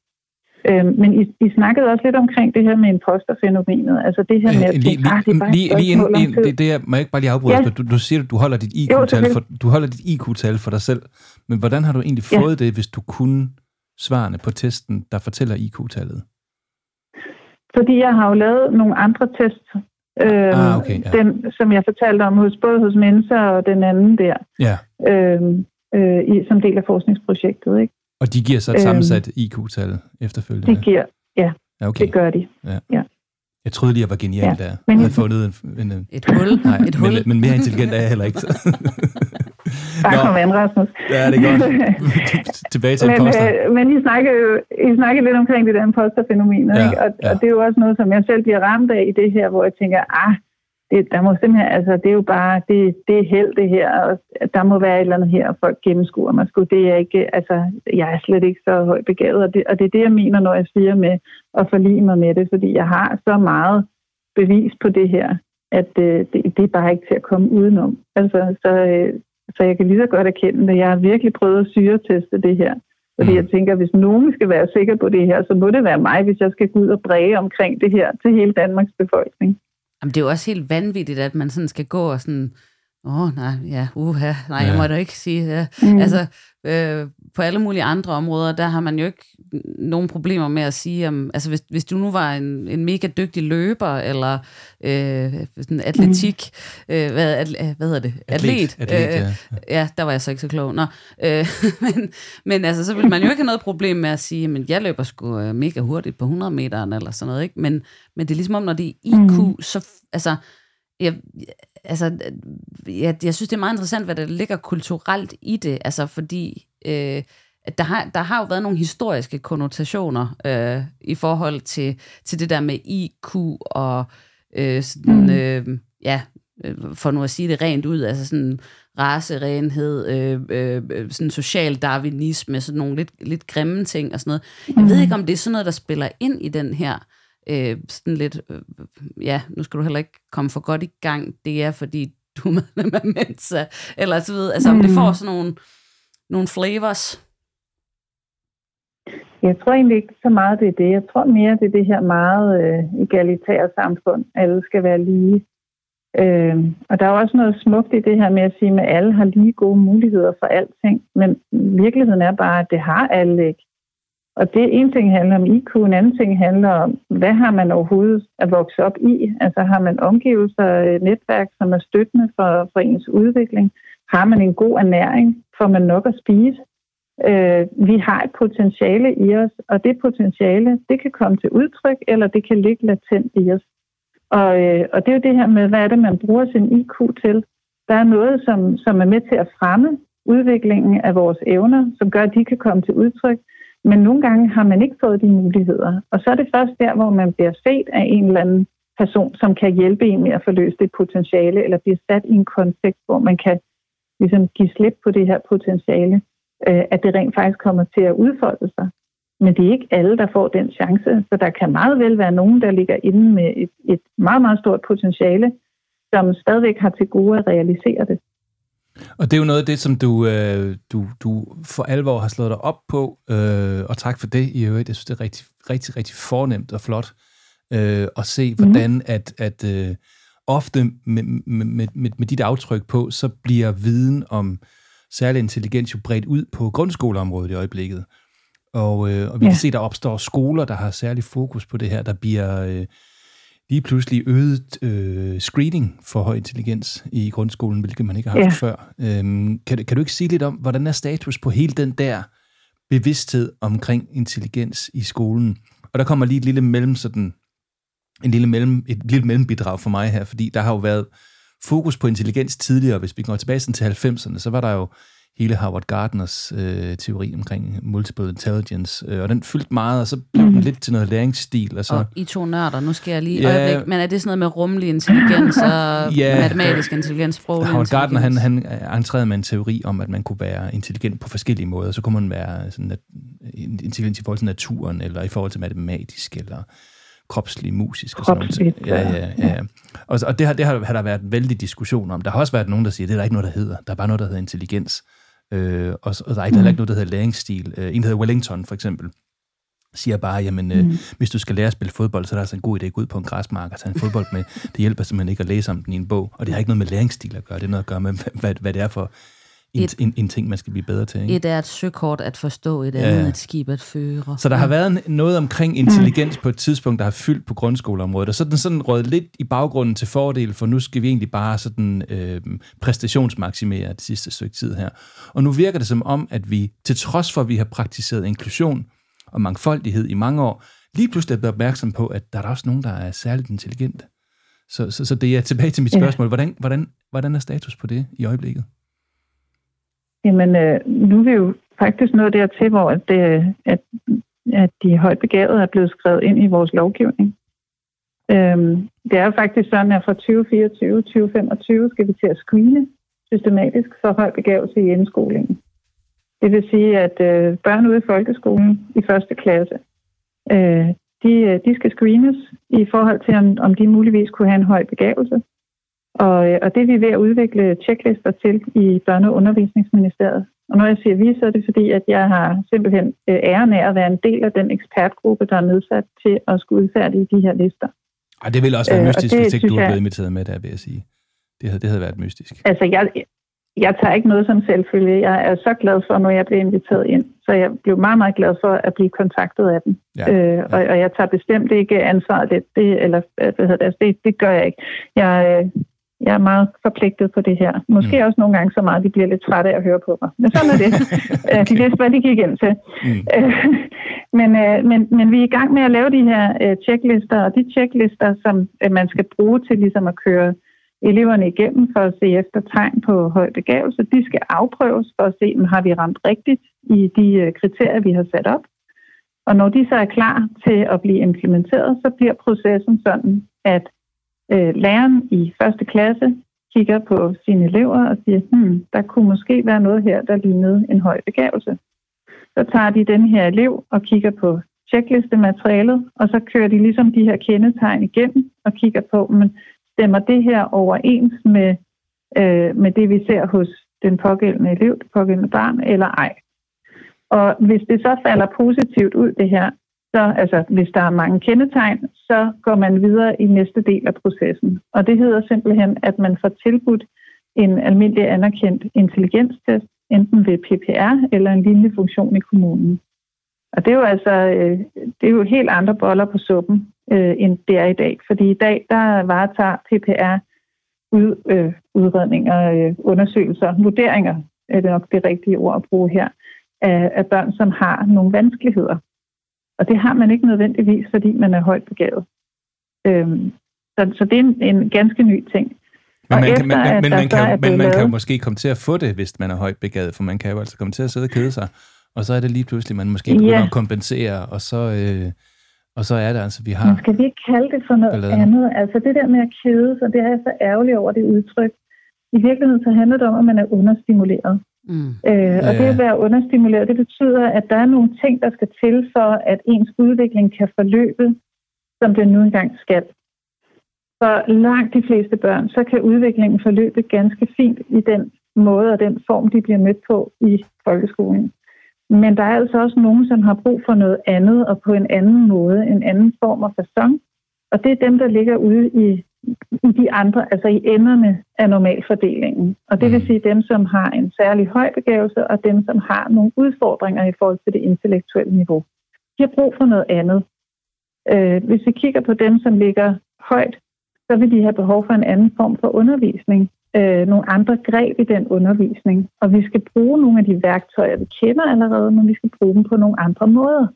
Øh, men I, I snakkede også lidt omkring det her med imposterfænomenet. Altså det her med, at Øh, lige, tænke, ah, det er bare lige, lige, lige, tid." det, det er, må jeg ikke bare lige afbryde? Ja. Ja. Du, du siger, at du holder dit IQ-tal for, du holder dit IQ-tal for dig selv. Men hvordan har du egentlig Ja. fået det, hvis du kunne svarene på testen, der fortæller IQ-tallet? Fordi jeg har jo lavet nogle andre tests, øh, Ah, okay, ja. den, som jeg fortalte om hos både hos Mensa og den anden der, Ja. øh, øh, i, som del af forskningsprojektet. Ikke? Og de giver så et Øhm. sammensat IQ-tal efterfølgende? De giver, ja, ja, okay. det gør de. Jeg troede lige, jeg var genial Ja, der. Jeg men- havde fundet en... en, en Et hul. nej, et hul. men, men mere intelligent er jeg heller ikke. så. Bare kom an, Rasmus. ja, det er godt. (laughs) Tilbage til men, imposter. øh, men I snakker jo I snakker lidt omkring det der imposterfænomen, Ja, ikke? Og, ja. og det er jo også noget, som jeg selv bliver ramt af i det her, hvor jeg tænker, ah, det, der må simpelthen, altså det er jo bare, det, det er held det her, og der må være et eller andet her, og folk gennemskuer mig. Sgu, det er ikke, altså, jeg er slet ikke så højt begavet, og det, og det er det, jeg mener, når jeg siger med at forlige mig med det, fordi jeg har så meget bevis på det her, at øh, det, det er bare ikke til at komme udenom. Altså, så, øh, så jeg kan lige så godt erkende det. Jeg har virkelig prøvet at syreteste det her. Fordi Mm. jeg tænker, hvis nogen skal være sikker på det her, så må det være mig, hvis jeg skal gå ud og bræge omkring det her til hele Danmarks befolkning. Jamen, det er jo også helt vanvittigt, at man sådan skal gå og sådan, åh, oh, nej, ja, uha, nej, ja. jeg må da ikke sige, ja. Mm. Altså, øh, på alle mulige andre områder, der har man jo ikke nogen problemer med at sige, om, altså hvis, hvis du nu var en, en mega dygtig løber, eller øh, sådan atletik, mm. øh, hvad, at, hvad hedder det? Atlet, atlet, øh, ja. ja, der var jeg så ikke så klog. Nå, øh, (laughs) men, men altså, så vil man jo ikke have noget problem med at sige, men jeg løber sgu øh, mega hurtigt på 100 meteren, eller sådan noget, ikke? Men, men det er ligesom om, når det er IQ, mm. så altså, jeg, altså, jeg, jeg synes, det er meget interessant, hvad der ligger kulturelt i det, altså fordi øh, der, har, der har jo været nogle historiske konnotationer øh, i forhold til, til det der med IQ og øh, sådan, mm. øh, ja, øh, for nu at sige det rent ud, altså sådan racerenhed, øh, øh, sådan social darwinisme, sådan nogle lidt, lidt grimme ting og sådan noget. Jeg ved ikke, om det er sådan noget, der spiller ind i den her øh, sådan lidt, øh, ja, nu skal du heller ikke komme for godt i gang, det er fordi, du er medlem af Mensa, eller så ved, altså om det får sådan nogle, nogle flavors. Jeg tror egentlig ikke så meget, det er det. Jeg tror mere, det er det her meget øh, egalitære samfund. Alle skal være lige. Øh, og der er også noget smukt i det her med at sige, at alle har lige gode muligheder for alting. Men virkeligheden er bare, at det har alle ikke. Og det en ting handler om IQ, en anden ting handler om, hvad har man overhovedet at vokse op i? Altså har man omgivelser, et netværk, som er støttende for, for ens udvikling? Har man en god ernæring? Får man nok at spise? Øh, vi har et potentiale i os, og det potentiale, det kan komme til udtryk, eller det kan ligge latent i os. Og, øh, og det er jo det her med, hvad er det, man bruger sin IQ til? Der er noget, som, som er med til at fremme udviklingen af vores evner, som gør, at de kan komme til udtryk. Men nogle gange har man ikke fået de muligheder. Og så er det først der, hvor man bliver set af en eller anden person, som kan hjælpe en med at forløse det potentiale, eller bliver sat i en kontekst, hvor man kan ligesom give slip på det her potentiale, øh, at det rent faktisk kommer til at udfolde sig. Men det er ikke alle, der får den chance, så der kan meget vel være nogen, der ligger inde med et, et meget, meget stort potentiale, som stadigvæk har til gode at realisere det. Og det er jo noget af det, som du, øh, du, du for alvor har slået dig op på, øh, og tak for det i øvrigt. Jeg synes, det er rigtig, rigtig, rigtig fornemt og flot øh, at se, hvordan mm. at, at øh, ofte med, med, med, med dit aftryk på, så bliver viden om særlig intelligens jo bredt ud på grundskoleområdet i øjeblikket. Og, øh, og vi ja. kan se, der opstår skoler, der har særlig fokus på det her. Der bliver... Øh, lige pludselig øget øh, screening for høj intelligens i grundskolen, hvilket man ikke har haft ja. før. Øhm, kan, kan du ikke sige lidt om, hvordan er status på hele den der bevidsthed omkring intelligens i skolen? Og der kommer lige et lille mellem sådan, en lille mellem, et lille mellembidrag for mig her, fordi der har jo været fokus på intelligens tidligere. Hvis vi går tilbage til 90'erne, så var der jo hele Howard Gardners øh, teori omkring multiple intelligence, øh, og den fyldte meget, og så blev den mm. lidt til noget læringsstil. Og, så, og I to nørder, nu skal jeg lige ja, øjeblik, men er det sådan noget med rummelig intelligens og (laughs) ja, matematisk intelligens, sproglig Howard Gardner, han, han entrerede med en teori om, at man kunne være intelligent på forskellige måder. Så kunne man være sådan, at, intelligent i forhold til naturen, eller i forhold til matematisk, eller kropslig, musisk og sådan noget. Ja, ja, ja. Og, og det, har, det har, har der været en vældig diskussion om. Der har også været nogen, der siger, det er der ikke noget, der hedder. Der er bare noget, der hedder intelligens. Øh, og, og der er ikke, mm. ikke noget, der hedder læringsstil. Øh, en, der hedder Wellington, for eksempel, siger bare, jamen, øh, mm. hvis du skal lære at spille fodbold, så er det altså en god idé at gå ud på en græsmark og tage en fodbold med. Det hjælper simpelthen ikke at læse om den i en bog, og det har ikke noget med læringsstil at gøre. Det er noget at gøre med, hvad, hvad det er for en, et, en, en ting, man skal blive bedre til. Ikke? Et er et søkort at forstå, et andet ja. et skib at føre. Så der har været noget omkring intelligens på et tidspunkt, der har fyldt på grundskoleområdet, og så er den sådan røget lidt i baggrunden til fordel, for nu skal vi egentlig bare sådan øh, præstationsmaksimere det sidste stykke tid her. Og nu virker det som om, at vi, til trods for, at vi har praktiseret inklusion og mangfoldighed i mange år, lige pludselig er blevet opmærksom på, at der er også nogen, der er særligt intelligente. Så, så, så det er tilbage til mit spørgsmål. Hvordan, hvordan, hvordan er status på det i øjeblikket? Jamen, øh, nu er vi jo faktisk nået dertil, hvor at, det, at, at de højt begavede er blevet skrevet ind i vores lovgivning. Øhm, det er jo faktisk sådan, at fra 2024 2025 skal vi til at screene systematisk for høj begavelse i indskolingen. Det vil sige, at øh, børn ude i folkeskolen i første klasse, øh, de, øh, de skal screenes i forhold til, om, om de muligvis kunne have en høj begavelse. Og, øh, og det er vi ved at udvikle checklister til i Børne- og Undervisningsministeriet. Og når jeg siger vi, så er det fordi, at jeg har simpelthen øh, æren af at være en del af den ekspertgruppe, der er nedsat til at skulle udfærdige de her lister. Ej, det ville også være øh, mystisk, det, hvis ikke du havde blevet inviteret med der, vil jeg sige. Det havde, det havde været mystisk. Altså, jeg, jeg tager ikke noget som selvfølge. Jeg er så glad for, når jeg bliver inviteret ind. Så jeg blev meget, meget glad for at blive kontaktet af dem. Ja, øh, ja. Og, og jeg tager bestemt ikke ansvaret det, det eller hvad hedder det, altså, det, det gør jeg ikke. Jeg, jeg er meget forpligtet på det her. Måske mm. også nogle gange så meget, de bliver lidt trætte af at høre på mig. Men sådan er det. (laughs) Øh, de vidste, hvad de gik ind til. Mm. Øh, (laughs) men, øh, men, men vi er i gang med at lave de her checklister, og de checklister, som man skal bruge til ligesom at køre eleverne igennem for at se efter tegn på høj begævelse. De skal afprøves for at se, om har vi ramt rigtigt i de kriterier, vi har sat op. Og når de så er klar til at blive implementeret, så bliver processen sådan, at øh, læreren i første klasse kigger på sine elever og siger, hmm, der kunne måske være noget her, der lignede en høj begævelse. Så tager de den her elev og kigger på checklistematerialet, og så kører de ligesom de her kendetegn igennem og kigger på, men stemmer det her overens med, øh, med det, vi ser hos den pågældende elev, det pågældende barn, eller ej. Og hvis det så falder positivt ud, det her, så, altså hvis der er mange kendetegn, så går man videre i næste del af processen. Og det hedder simpelthen, at man får tilbudt en almindelig anerkendt intelligenstest, enten ved PPR eller en lignende funktion i kommunen. Og det er jo altså øh, det er jo helt andre boller på suppen, øh, end det er i dag. Fordi i dag, der varetager PPR ud, øh, udredninger, øh, undersøgelser, vurderinger, er det nok det rigtige ord at bruge her, af, af børn, som har nogle vanskeligheder. Og det har man ikke nødvendigvis, fordi man er højt begavet. Øhm, så, så det er en, en ganske ny ting. Men man, kan, men, men, man, kan, men man kan jo måske komme til at få det, hvis man er højt begavet, for man kan jo altså komme til at sidde og kede sig, og så er det lige pludselig, man måske begynder ja. at kompensere, og så, øh, og så er det altså, vi har... Men skal vi ikke kalde det for noget ballade. andet? Altså det der med at kede sig, det er jeg så ærgerlig over det udtryk. I virkeligheden så handler det om, at man er understimuleret. Mm. Øh, og ja. det at være understimuleret, det betyder, at der er nogle ting, der skal til for, at ens udvikling kan forløbe, som den nu engang skal. For langt de fleste børn, så kan udviklingen forløbe ganske fint i den måde og den form, de bliver mødt på i folkeskolen. Men der er altså også nogen, som har brug for noget andet og på en anden måde, en anden form og fasong. Og det er dem, der ligger ude i i de andre, altså i enderne af normalfordelingen. Og det vil mm. sige dem, som har en særlig høj begævelse, og dem, som har nogle udfordringer i forhold til det intellektuelle niveau. De har brug for noget andet. Øh, hvis vi kigger på dem, som ligger højt, så vil de have behov for en anden form for undervisning. Øh, nogle andre greb i den undervisning. Og vi skal bruge nogle af de værktøjer, vi kender allerede, men vi skal bruge dem på nogle andre måder.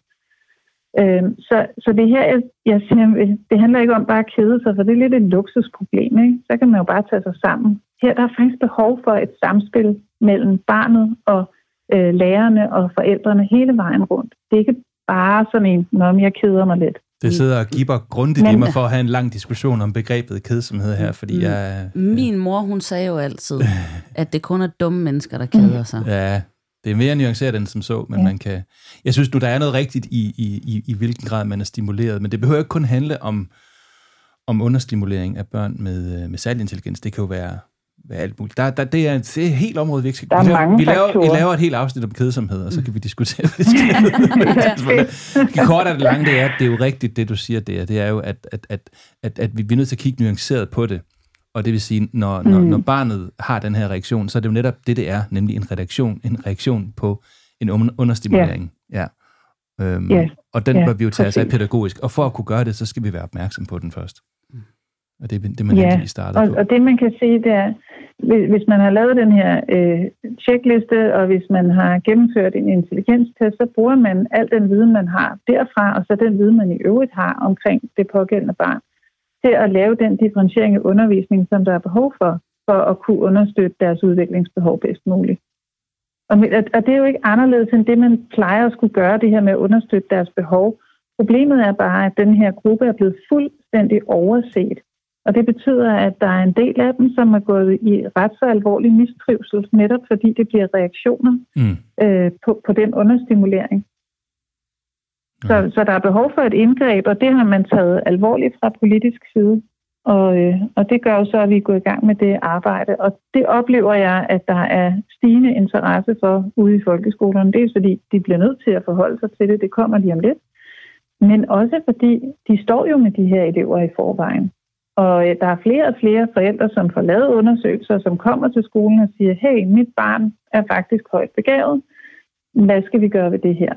Øh, så, så det her, jeg, jeg siger, det handler ikke om bare at kede sig, for det er lidt et luksusproblem. Ikke? Så kan man jo bare tage sig sammen. Her der er faktisk behov for et samspil mellem barnet og øh, lærerne og forældrene hele vejen rundt. Det er ikke bare sådan en, når jeg keder mig lidt. Det sidder og giver grundigt Men, i mig for at have en lang diskussion om begrebet kedsomhed her, fordi mm, jeg... Min mor, hun sagde jo altid, (laughs) at det kun er dumme mennesker, der keder sig. Ja, det er mere nuanceret end som så, men ja. man kan... Jeg synes nu, der er noget rigtigt i, i, i, i hvilken grad man er stimuleret, men det behøver ikke kun handle om, om understimulering af børn med, øh, med særlig intelligens. Det kan jo være, være alt muligt. Der, der, det, er, det er et helt område, vi ikke skal... Der er vi, laver, vi, laver, vi laver et helt afsnit om kedsomhed, og så kan vi diskutere, hvad det (laughs) det korte af det lange, det er, det er jo rigtigt, det du siger, det er, det er jo, at, at, at, at, at vi er nødt til at kigge nuanceret på det. Og det vil sige, når, mm. når, når barnet har den her reaktion, så er det jo netop det, det er, nemlig en reaktion, en reaktion på en understimulering. Yeah. Ja. Øhm, yeah. Og den yeah, bør vi jo tage sig af pædagogisk. Og for at kunne gøre det, så skal vi være opmærksom på den først. Og det er det, man yeah. starter og, på. og det man kan sige, det er, hvis man har lavet den her øh, checkliste, og hvis man har gennemført en intelligenstest, så bruger man al den viden, man har derfra, og så den viden, man i øvrigt har omkring det pågældende barn til at lave den differentiering af undervisning, som der er behov for, for at kunne understøtte deres udviklingsbehov bedst muligt. Og, og det er jo ikke anderledes end det, man plejer at skulle gøre, det her med at understøtte deres behov. Problemet er bare, at den her gruppe er blevet fuldstændig overset. Og det betyder, at der er en del af dem, som er gået i ret så alvorlig mistrivsel, netop fordi det bliver reaktioner mm. øh, på, på den understimulering. Så, så der er behov for et indgreb, og det har man taget alvorligt fra politisk side. Og, øh, og det gør jo så, at vi er gået i gang med det arbejde. Og det oplever jeg, at der er stigende interesse for ude i folkeskolerne. Det er fordi, de bliver nødt til at forholde sig til det. Det kommer lige om lidt. Men også fordi, de står jo med de her elever i forvejen. Og øh, der er flere og flere forældre, som får lavet undersøgelser, som kommer til skolen og siger, hey, mit barn er faktisk højt begavet. Hvad skal vi gøre ved det her?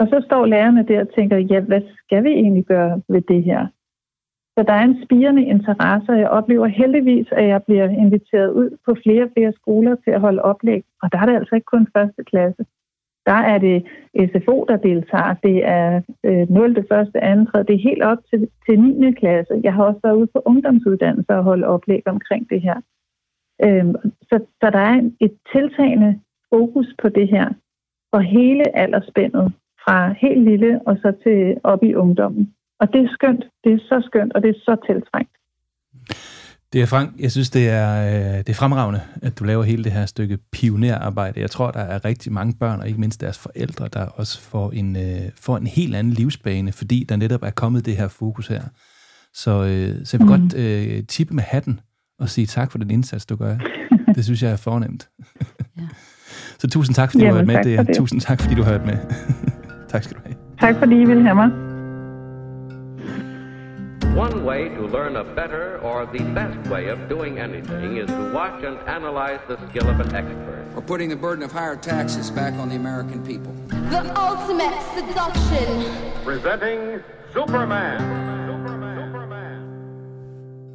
Og så står lærerne der og tænker, ja, hvad skal vi egentlig gøre ved det her? Så der er en spirende interesse, og jeg oplever heldigvis, at jeg bliver inviteret ud på flere og flere skoler til at holde oplæg. Og der er det altså ikke kun første klasse. Der er det SFO, der deltager. Det er øh, 0. det første, andet. Det er helt op til, til 9. klasse. Jeg har også været ude på ungdomsuddannelser og holde oplæg omkring det her. Øhm, så, så der er et tiltagende fokus på det her Og hele aldersspændet, fra helt lille og så til op i ungdommen. Og det er skønt. Det er så skønt, og det er så tiltrængt. Det er Frank, jeg synes, det er, øh, det er fremragende, at du laver hele det her stykke pionerarbejde. Jeg tror, der er rigtig mange børn, og ikke mindst deres forældre, der også får en, øh, får en helt anden livsbane, fordi der netop er kommet det her fokus her. Så, øh, så jeg vil mm. godt øh, tippe med hatten og sige tak for den indsats, du gør. (laughs) Det synes jeg er fornemt. ja. (laughs) Så tusind tak, fordi Jamen, du har været med. Det. Tusind tak, fordi du har været med. (laughs) tak skal du have. Tak fordi I ville have mig. One way to learn a better or the best way of doing anything is to watch and analyze the skill of an expert. Or putting the burden of higher taxes back on the American people. The ultimate seduction. Presenting Superman.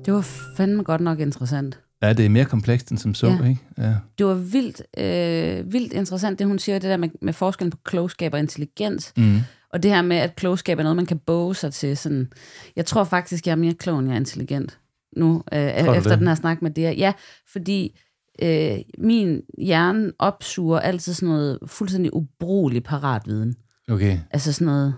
Det var fandme godt nok interessant. Ja, det er mere komplekst end som så, ja. ikke? Ja. Det var vildt, øh, vildt interessant, det hun siger, det der med, med forskellen på klogskab og intelligens. Mm. Og det her med, at klogskab er noget, man kan boge sig til. Sådan, jeg tror faktisk, jeg er mere klog, end jeg er intelligent nu, øh, efter det? den her snak med det Ja, fordi øh, min hjerne opsuger altid sådan noget fuldstændig ubrugelig paratviden. Okay. Altså sådan noget,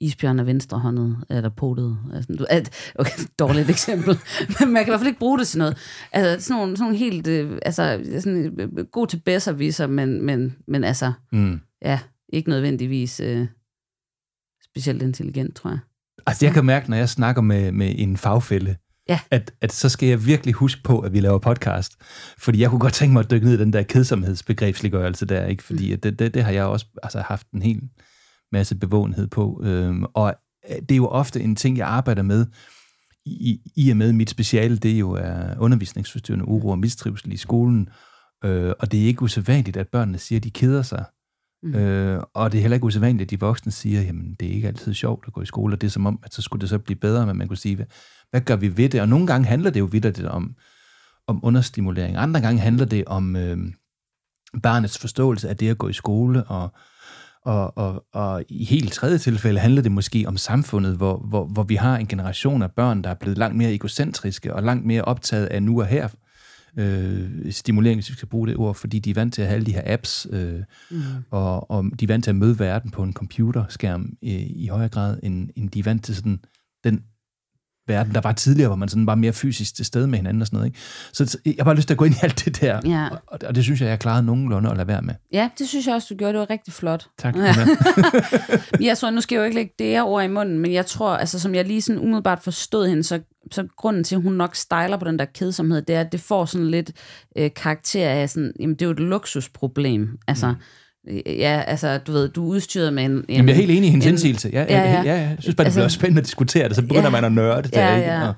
isbjørn er venstrehåndet, eller potet. Altså, du, okay, (laughs) dårligt eksempel. Men man kan i hvert fald ikke bruge det til noget. Altså sådan nogle, sådan nogle helt, øh, altså sådan, øh, god til bedre men, men, men altså, mm. ja, ikke nødvendigvis øh, specielt intelligent, tror jeg. Altså jeg kan mærke, når jeg snakker med, med en fagfælde, ja. at, at så skal jeg virkelig huske på, at vi laver podcast. Fordi jeg kunne godt tænke mig at dykke ned i den der kedsomhedsbegrebsliggørelse der, ikke? Fordi mm. det, det, det har jeg også altså, haft en hel masse bevågenhed på. Øhm, og øh, det er jo ofte en ting, jeg arbejder med, i, i og med mit speciale, det er jo er undervisningsforstyrrende uro og mistrivsel i skolen. Øh, og det er ikke usædvanligt, at børnene siger, at de keder sig. Mm. Øh, og det er heller ikke usædvanligt, at de voksne siger, jamen det er ikke altid sjovt at gå i skole, og det er som om, at så skulle det så blive bedre, men man kunne sige, hvad, hvad gør vi ved det? Og nogle gange handler det jo vidt om, om understimulering. Andre gange handler det om øh, barnets forståelse af det at gå i skole, og, og, og, og i helt tredje tilfælde handler det måske om samfundet, hvor, hvor, hvor vi har en generation af børn, der er blevet langt mere egocentriske og langt mere optaget af nu og her øh, stimulering, hvis vi skal bruge det ord, fordi de er vant til at have de her apps, øh, mm. og, og de er vant til at møde verden på en computerskærm i, i højere grad, end, end de er vant til sådan den verden, der var tidligere, hvor man sådan var mere fysisk til stede med hinanden og sådan noget. Ikke? Så jeg har bare lyst til at gå ind i alt det der, ja. og, og det synes jeg, jeg klaret nogenlunde at lade være med. Ja, det synes jeg også, du gjorde. Det var rigtig flot. Tak. Ja. (laughs) jeg tror, nu skal jeg jo ikke lægge det her ord i munden, men jeg tror, altså som jeg lige sådan umiddelbart forstod hende, så, så grunden til, at hun nok stejler på den der kedsomhed, det er, at det får sådan lidt øh, karakter af sådan, jamen det er jo et luksusproblem. Altså, mm Ja, altså, du ved, du er udstyret med en... en Jamen, jeg er helt enig i hendes indsigelse. Ja, ja, ja. ja, ja. Jeg synes bare, det altså, bliver spændende at diskutere det, så begynder ja, man at nørde det. Ja, ja. Og,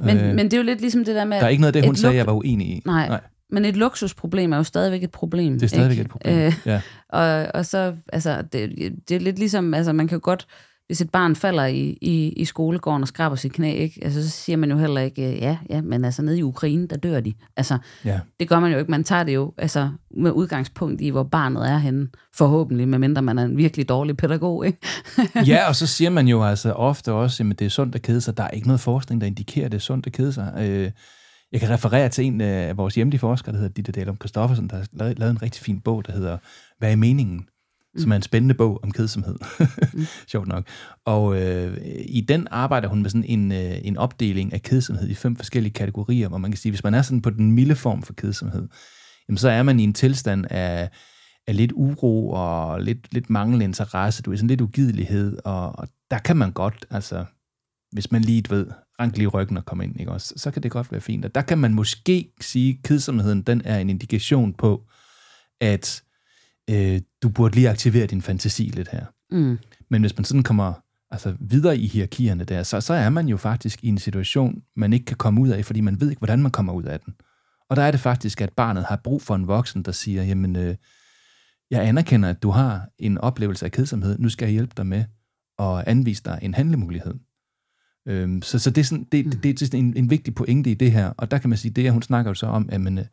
men, øh, men det er jo lidt ligesom det der med... Der er ikke noget af det, hun sagde, jeg var uenig i. Nej, nej. Men et luksusproblem er jo stadigvæk et problem. Det er stadigvæk ikke? et problem, øh, ja. Og, og så, altså, det, det er lidt ligesom, altså, man kan godt hvis et barn falder i, i, i skolegården og skraber sit knæ, ikke? Altså, så siger man jo heller ikke, ja, ja, men altså nede i Ukraine, der dør de. Altså, ja. det gør man jo ikke. Man tager det jo altså, med udgangspunkt i, hvor barnet er henne, forhåbentlig, medmindre man er en virkelig dårlig pædagog. Ikke? ja, og så siger man jo altså ofte også, at det er sundt at kede sig. Der er ikke noget forskning, der indikerer, at det er sundt at kede sig. Øh, jeg kan referere til en af vores hjemlige forskere, der hedder Ditte Dahlum Kristoffersen, der har lavet en rigtig fin bog, der hedder Hvad er meningen? Mm. som er en spændende bog om kedsomhed. mm. (laughs) Sjovt nok. Og øh, i den arbejder hun med sådan en, øh, en opdeling af kedsomhed i fem forskellige kategorier, hvor man kan sige, hvis man er sådan på den milde form for kedsomhed, jamen så er man i en tilstand af, af lidt uro og lidt, lidt manglende interesse, du er sådan lidt ugidelighed, og, og der kan man godt, altså, hvis man lige ved, rank lige ryggen og komme ind, ikke også, så kan det godt være fint. Og der kan man måske sige, at kedsomheden, den er en indikation på, at øh, du burde lige aktivere din fantasi lidt her. Mm. Men hvis man sådan kommer altså, videre i hierarkierne der, så, så er man jo faktisk i en situation, man ikke kan komme ud af, fordi man ved ikke, hvordan man kommer ud af den. Og der er det faktisk, at barnet har brug for en voksen, der siger, jamen, øh, jeg anerkender, at du har en oplevelse af kedsomhed, nu skal jeg hjælpe dig med at anvise dig en handlemulighed. Øhm, så, så det er, sådan, det, det, det er sådan en, en vigtig pointe i det her, og der kan man sige, det her, hun snakker jo så om, at man, øh,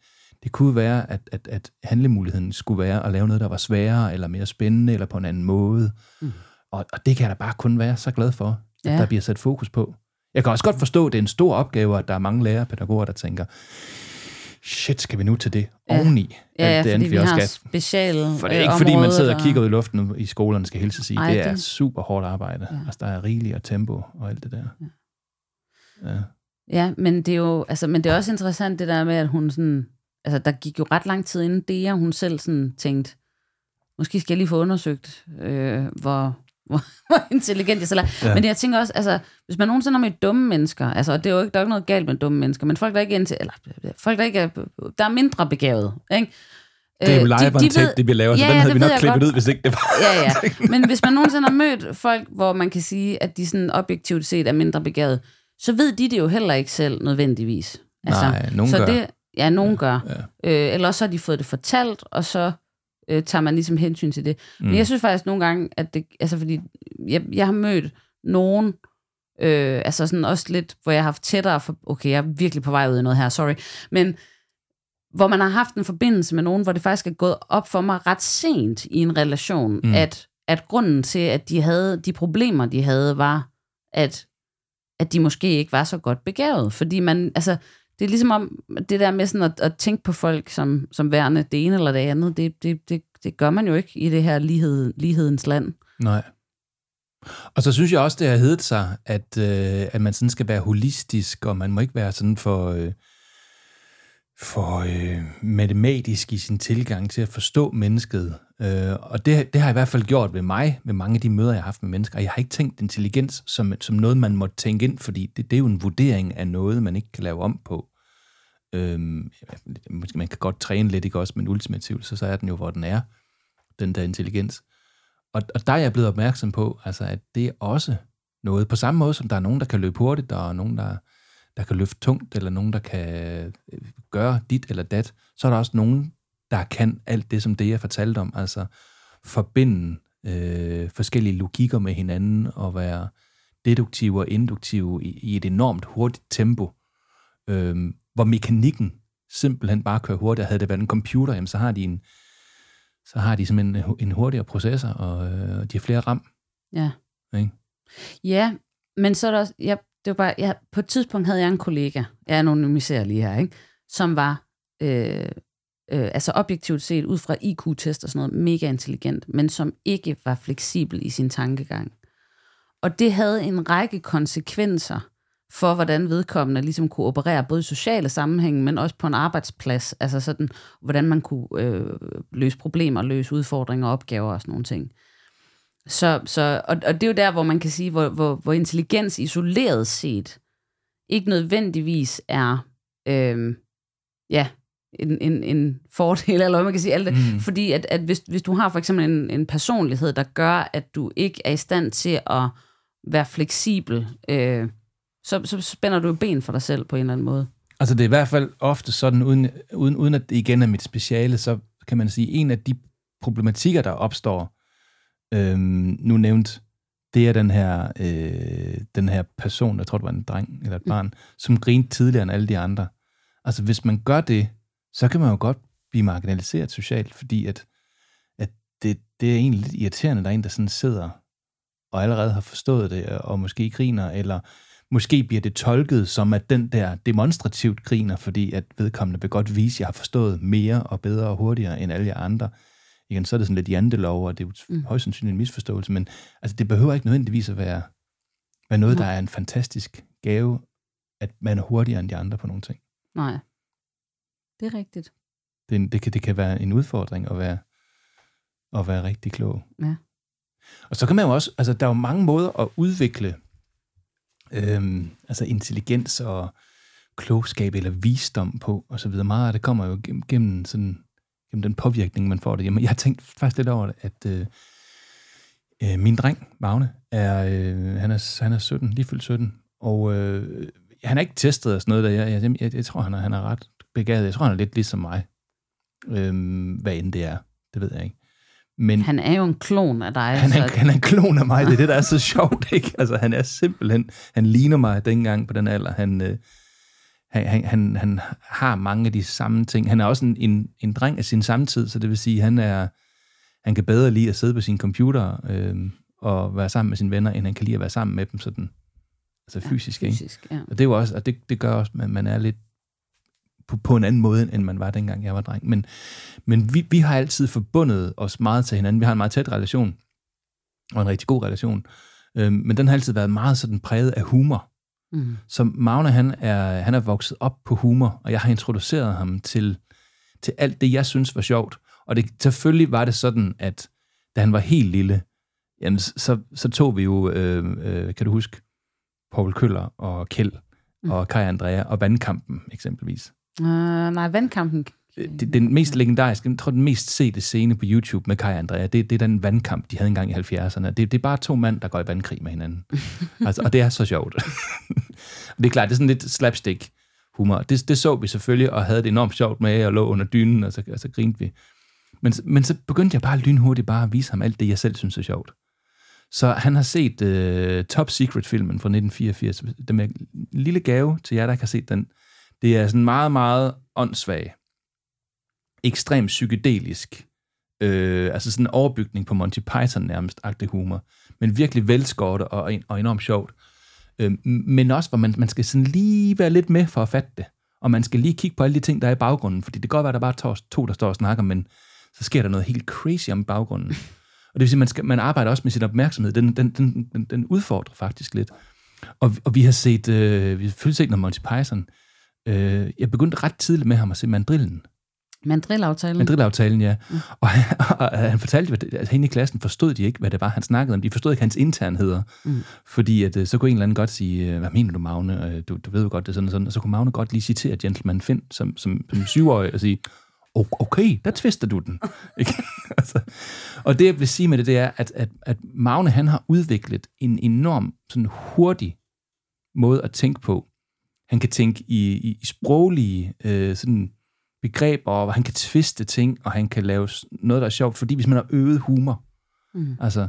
Det kunne være, at, at, at handlemuligheden skulle være at lave noget, der var sværere, eller mere spændende, eller på en anden måde. Mm. Og, og det kan jeg da bare kun være så glad for, at Ja. der bliver sat fokus på. Jeg kan også godt forstå, at det er en stor opgave, at der er mange lærere og pædagoger, der tænker, shit, skal vi nu til det Ja. oveni? Ja, ja, det andet, vi har skal. special For det er ikke, fordi man sidder og kigger ud i luften i skolerne, skal hilse sige. Ej, Ej, det er det- super hårdt arbejde. Ja. Ja. Altså, der er rigeligt og tempo og alt det der. Ja. Ja, men det er jo, altså, men det er også interessant det der med, at hun sådan, altså der gik jo ret lang tid inden det, hun selv sådan tænkte, måske skal jeg lige få undersøgt, øh, hvor, hvor, (laughs) hvor intelligent jeg selv er. Ja. Men jeg tænker også, altså, hvis man nogensinde har mødt dumme mennesker, altså, og det er jo ikke, der er ikke noget galt med dumme mennesker, men folk, der ikke er, eller, folk, der ikke er, der er mindre begavet, ikke? Det er jo Øh, live de- de ved- det vi laver, så Ja, den havde vi nok klippet godt. ud, hvis ikke det var. Ja, ja. (laughs) Men hvis man nogensinde har mødt folk, hvor man kan sige, at de sådan objektivt set er mindre begavet, så ved de det jo heller ikke selv nødvendigvis. Nej, nogen så gør. Det, ja, nogen ja, gør. Ja. Øh, eller også har de fået det fortalt, og så øh, tager man ligesom hensyn til det. Mm. Men jeg synes faktisk nogle gange, at det, altså fordi jeg, jeg har mødt nogen, øh, altså sådan også lidt, hvor jeg har haft tættere, for, okay, jeg er virkelig på vej ud i noget her, sorry, men hvor man har haft en forbindelse med nogen, hvor det faktisk er gået op for mig ret sent i en relation, mm. At, at grunden til, at de havde de problemer, de havde, var, at, at de måske ikke var så godt begavet. Fordi man, altså, det er ligesom om, det der med sådan at, at tænke på folk som, som værende det ene eller det andet, det, det, det, det gør man jo ikke i det her lighed, lighedens land. Nej. Og så synes jeg også, det har heddet sig, at, øh, at man sådan skal være holistisk, og man må ikke være sådan for, øh, for øh, matematisk i sin tilgang til at forstå mennesket. Øh, og det, det har jeg i hvert fald gjort ved mig, ved mange af de møder, jeg har haft med mennesker. Jeg har ikke tænkt intelligens som, som noget, man må tænke ind, fordi det, det er jo en vurdering af noget, man ikke kan lave om på. Øhm, måske man kan godt træne lidt, ikke også, men ultimativt, så, så er den jo, hvor den er, den der intelligens. Og, og der er jeg blevet opmærksom på, altså, at det er også noget, på samme måde som der er nogen, der kan løbe hurtigt, der er nogen, der, der kan løfte tungt, eller nogen, der kan øh, gøre dit eller dat, så er der også nogen, der kan alt det, som det, jeg fortalte om, altså forbinde øh, forskellige logikker med hinanden, og være deduktive og induktive i, i et enormt hurtigt tempo, øh, hvor mekanikken simpelthen bare kører hurtigt. Havde det været en computer, jamen, så har de en, så har de simpelthen en, en hurtigere processor, og øh, de har flere RAM. Ja. Ikke? Ja, men så er der også, jeg, det var bare, jeg, på et tidspunkt havde jeg en kollega, jeg anonymiserer lige her, ikke? som var, øh, øh, altså objektivt set, ud fra IQ-test og sådan noget, mega intelligent, men som ikke var fleksibel i sin tankegang. Og det havde en række konsekvenser for, hvordan vedkommende ligesom kunne operere, både i sociale sammenhænge, men også på en arbejdsplads, altså sådan, hvordan man kunne øh, løse problemer, løse udfordringer, opgaver og sådan nogle ting. Så, så, og, og det er jo der, hvor man kan sige, hvor, hvor, hvor intelligens isoleret set ikke nødvendigvis er øh, ja, en, en, en fordel, (laughs) eller hvad man kan sige. Alt det. Mm. Fordi at, at hvis, hvis du har for eksempel en, en personlighed, der gør, at du ikke er i stand til at være fleksibel, øh, så, så spænder du ben for dig selv på en eller anden måde. Altså det er i hvert fald ofte sådan, uden, uden, uden at det igen er mit speciale, så kan man sige, en af de problematikker, der opstår, øhm, nu nævnt, det er den her, øh, den her person, jeg tror, det var en dreng eller et barn, mm. som grinte tidligere end alle de andre. Altså hvis man gør det, så kan man jo godt blive marginaliseret socialt, fordi at, at det, det er egentlig lidt irriterende, der er en, der sådan sidder og allerede har forstået det, og måske griner, eller måske bliver det tolket som, at den der demonstrativt griner, fordi at vedkommende vil godt vise, at jeg har forstået mere og bedre og hurtigere end alle jer andre. Igen, så er det sådan lidt jantelov, og det er jo Mm. højst sandsynligt en misforståelse, men altså, det behøver ikke nødvendigvis at være, være noget, der er en fantastisk gave, at man er hurtigere end de andre på nogle ting. Nej, det er rigtigt. Det, det, kan, det kan være en udfordring at være, at være rigtig klog. Ja. Og så kan man jo også, altså der er jo mange måder at udvikle øhm, altså intelligens og klogskab eller visdom på, og så videre. Meget af det kommer jo gennem, gennem, sådan, gennem den påvirkning, man får det hjemme. Jeg har tænkt faktisk lidt over det, at øh, øh, min dreng, Magne, er, øh, han, er, han er 17, lige fyldt 17, og øh, han er ikke testet og sådan noget, der jeg, jeg, jeg, jeg tror, han er, han er ret begavet. Jeg tror, han er lidt ligesom mig, øh, hvad end det er. Det ved jeg ikke. Men Han er jo en klon af dig. han er, så- han er en klon af mig, det er det, der er så (laughs) sjovt, ikke? Altså, han er simpelthen, han ligner mig dengang på den alder. Han, øh, han, han, han, har mange af de samme ting. Han er også en, en, en dreng af sin samtid, så det vil sige, han er han kan bedre lide at sidde på sin computer øh, og være sammen med sine venner, end han kan lide at være sammen med dem sådan, altså fysisk. Ja, ikke? fysisk ja. Og det, er jo også, og det, det gør også, at man er lidt på, på en anden måde, end man var dengang jeg var dreng. Men, men vi, vi har altid forbundet os meget til hinanden. Vi har en meget tæt relation, og en rigtig god relation. Øhm, men den har altid været meget sådan præget af humor. Mm. Så Magne, han er, han er vokset op på humor, og jeg har introduceret ham til, til alt det, jeg synes var sjovt. Og det, selvfølgelig var det sådan, at da han var helt lille, jamen, så, så tog vi jo, øh, øh, kan du huske, Paul Køller og Kjeld Mm. og Kai Andrea og Vandkampen eksempelvis. Uh, nej, vandkampen. Det, den mest legendariske, jeg tror den mest sete scene på YouTube med Kai Andrea, det, det er den vandkamp, de havde engang i 70'erne. Det, det er bare to mænd, der går i vandkrig med hinanden. (laughs) altså, og det er så sjovt. (laughs) det er klart, det er sådan lidt slapstick humor. Det, det så vi selvfølgelig, og havde det enormt sjovt med, og lå under dynen, og så, og så grinte vi. Men, men så begyndte jeg bare lynhurtigt bare at vise ham alt det, jeg selv synes er sjovt. Så han har set uh, Top Secret-filmen fra 1984. Det med en lille gave til jer, der ikke har set den. Det er sådan meget, meget åndssvag. Ekstremt psykedelisk. Øh, altså sådan en overbygning på Monty Python nærmest, agtig humor. Men virkelig velskåret og, og enormt sjovt. Øh, men også, hvor man, man skal sådan lige være lidt med for at fatte det. Og man skal lige kigge på alle de ting, der er i baggrunden. Fordi det kan godt være, at der bare er to, to, der står og snakker, men så sker der noget helt crazy om baggrunden. (laughs) Og det vil sige, man, skal, man arbejder også med sin opmærksomhed. Den, den, den, den, den udfordrer faktisk lidt. Og, og vi har set, øh, vi har selvfølgelig set noget Monty Python. Øh, jeg begyndte ret tidligt med ham at se Mandrillen. Mandrillaftalen. Mandrillaftalen, ja. Mm. Og, han, (laughs) og han fortalte, at altså, hende i klassen forstod de ikke, hvad det var, han snakkede om. De forstod ikke hans internheder. Mm. Fordi at, øh, så kunne en eller anden godt sige, hvad mener du, Magne? Du, du ved jo godt, det er sådan og sådan. Og så kunne Magne godt lige citere Gentleman Finn som, som, som syvårig og sige, okay, der tvister du den. (laughs) Ikke? altså, og det, jeg vil sige med det, det er, at, at, at Magne, han har udviklet en enorm sådan hurtig måde at tænke på. Han kan tænke i, i, i sproglige øh, sådan begreber, og han kan tviste ting, og han kan lave noget, der er sjovt, fordi hvis man har øvet humor, mm. altså,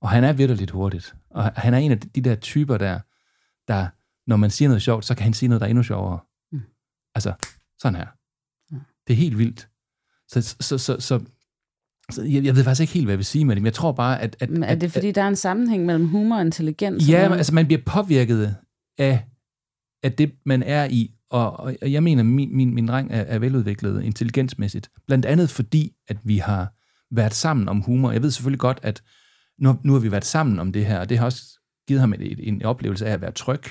og han er virkelig lidt hurtigt, og han er en af de der typer der, der, når man siger noget sjovt, så kan han sige noget, der er endnu sjovere. Mm. Altså, sådan her. Det er helt vildt. Så, så, så, så, så jeg, jeg ved faktisk ikke helt, hvad jeg vil sige med det, men jeg tror bare, at... at Men er det, fordi at, der er en sammenhæng mellem humor og intelligens? Ja, men, altså man bliver påvirket af, at det, man er i, og, og jeg mener, min, min, min dreng er, er veludviklet intelligensmæssigt. Blandt andet fordi, at vi har været sammen om humor. Jeg ved selvfølgelig godt, at nu, nu har vi været sammen om det her, og det har også givet ham et, et, en oplevelse af at være tryg,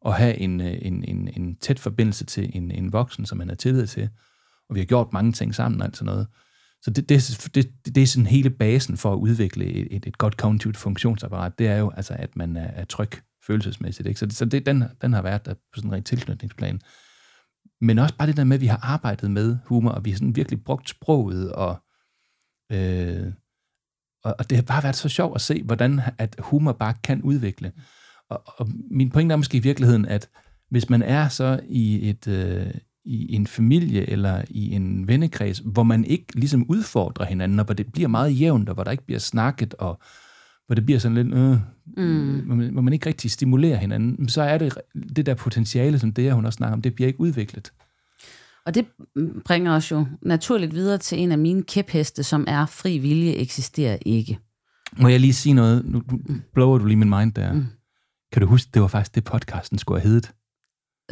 og have en, øh, en, en, en tæt forbindelse til en, en voksen, som han har tillid til og vi har gjort mange ting sammen og alt sådan noget. Så det, det, det, det er sådan hele basen for at udvikle et, et, et godt kognitivt funktionsapparat, det er jo altså, at man er, er tryg følelsesmæssigt. Ikke? Så, det, så det, den, den har været der på sådan en rent tilknytningsplan. Men også bare det der med, at vi har arbejdet med humor, og vi har sådan virkelig brugt sproget, og, øh, og, og det har bare været så sjovt at se, hvordan at humor bare kan udvikle. Og, og min pointe er måske i virkeligheden, at hvis man er så i et, øh, i en familie eller i en vennekreds, hvor man ikke ligesom udfordrer hinanden, og hvor det bliver meget jævnt, og hvor der ikke bliver snakket, og hvor det bliver sådan lidt, øh, mm. hvor, man, hvor man ikke rigtig stimulerer hinanden, så er det det der potentiale, som det, hun også snakker om, det bliver ikke udviklet. Og det bringer os jo naturligt videre til en af mine kæpheste, som er fri vilje eksisterer ikke. Må jeg lige sige noget? Nu blower du lige min mind der. Mm. Kan du huske, det var faktisk det, podcasten skulle have heddet?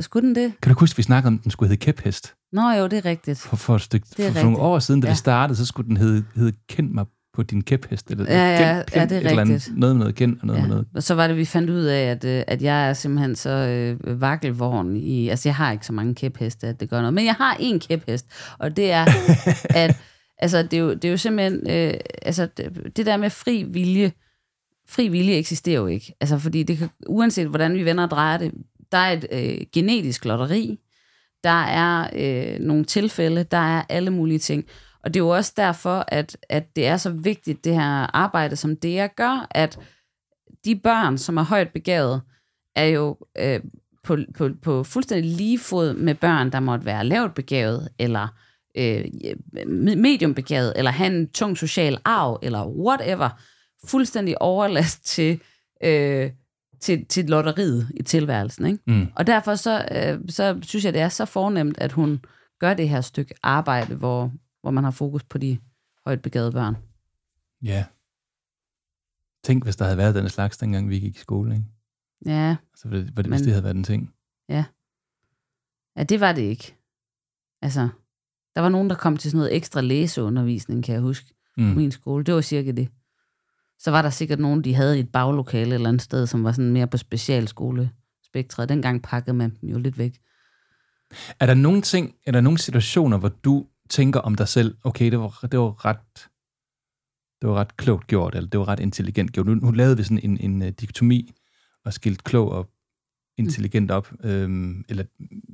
Skulle den det? Kan du huske, vi snakkede om, at den skulle hedde Kæphest? Nå jo, det er rigtigt. For, for, et stykke, for, for nogle år siden, da ja. det startede, så skulle den hedde, hedde Kend mig på din kæphest. Eller, ja, ja, kend ja, det er rigtigt. Andet, noget med noget kendt og noget ja. med noget. Og så var det, vi fandt ud af, at, øh, at jeg er simpelthen så øh, vakkelvogn i... Altså, jeg har ikke så mange kæpheste, at det gør noget. Men jeg har en kæphest, og det er, (laughs) at... Altså, det er jo, det er jo simpelthen... Øh, altså, det, det der med fri vilje... Fri vilje eksisterer jo ikke. Altså, fordi det kan, uanset hvordan vi vender og drejer det, der er et øh, genetisk lotteri, der er øh, nogle tilfælde, der er alle mulige ting. Og det er jo også derfor, at, at det er så vigtigt, det her arbejde, som det jeg gør, at de børn, som er højt begavet, er jo øh, på, på, på fuldstændig lige fod med børn, der måtte være lavt begavet, eller øh, medium begavet, eller have en tung social arv, eller whatever, fuldstændig overlast til øh, til, til lotteriet i tilværelsen. Ikke? Mm. Og derfor så, øh, så synes jeg, det er så fornemt, at hun gør det her stykke arbejde, hvor, hvor man har fokus på de højt begavede børn. Ja. Tænk, hvis der havde været den slags, dengang vi gik i skole, ikke? Ja, Altså, hvis, hvis Men- det havde været en ting. ja. Ja, det var det ikke. Altså, der var nogen, der kom til sådan noget ekstra læseundervisning, kan jeg huske, på Mm. min skole. Det var cirka det. Så var der sikkert nogen, de havde i et baglokale eller andet sted, som var sådan mere på specialskolespektret. Dengang pakkede man dem jo lidt væk. Er der nogle ting, er der nogle situationer, hvor du tænker om dig selv, okay, det var, det var ret det var ret klogt gjort, eller det var ret intelligent gjort. Nu, nu lavede vi sådan en, en uh, dikotomi, og skilt klog og intelligent op. Øhm, eller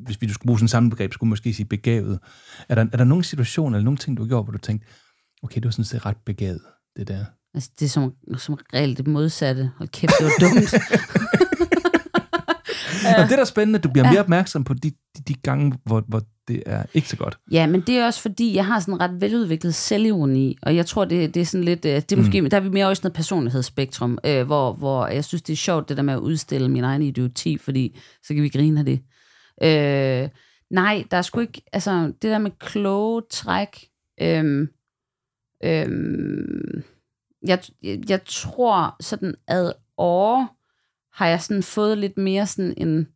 hvis vi skulle bruge sådan et samme begreb, skulle måske sige begavet. Er der, er der nogle situationer, eller nogle ting, du har gjort, hvor du tænkte, okay, det var sådan set ret begavet, det der? Altså, det er som, som regel det modsatte. Hold kæft, det var dumt. (laughs) Ja. Og det er da spændende, du bliver mere opmærksom på de, de, de gange, hvor, hvor det er ikke så godt. Ja, men det er også fordi, jeg har sådan en ret veludviklet selvironi, og jeg tror, det, det er sådan lidt, øh, det er måske, mm. der er vi mere også noget personlighedsspektrum, øh, hvor, hvor jeg synes, det er sjovt, det der med at udstille min egen idioti, fordi så kan vi grine af det. Øh, nej, der er sgu ikke, altså det der med kloge træk, øh, øh, jeg, jeg, jeg tror sådan ad år, har jeg sådan fået lidt mere sådan en,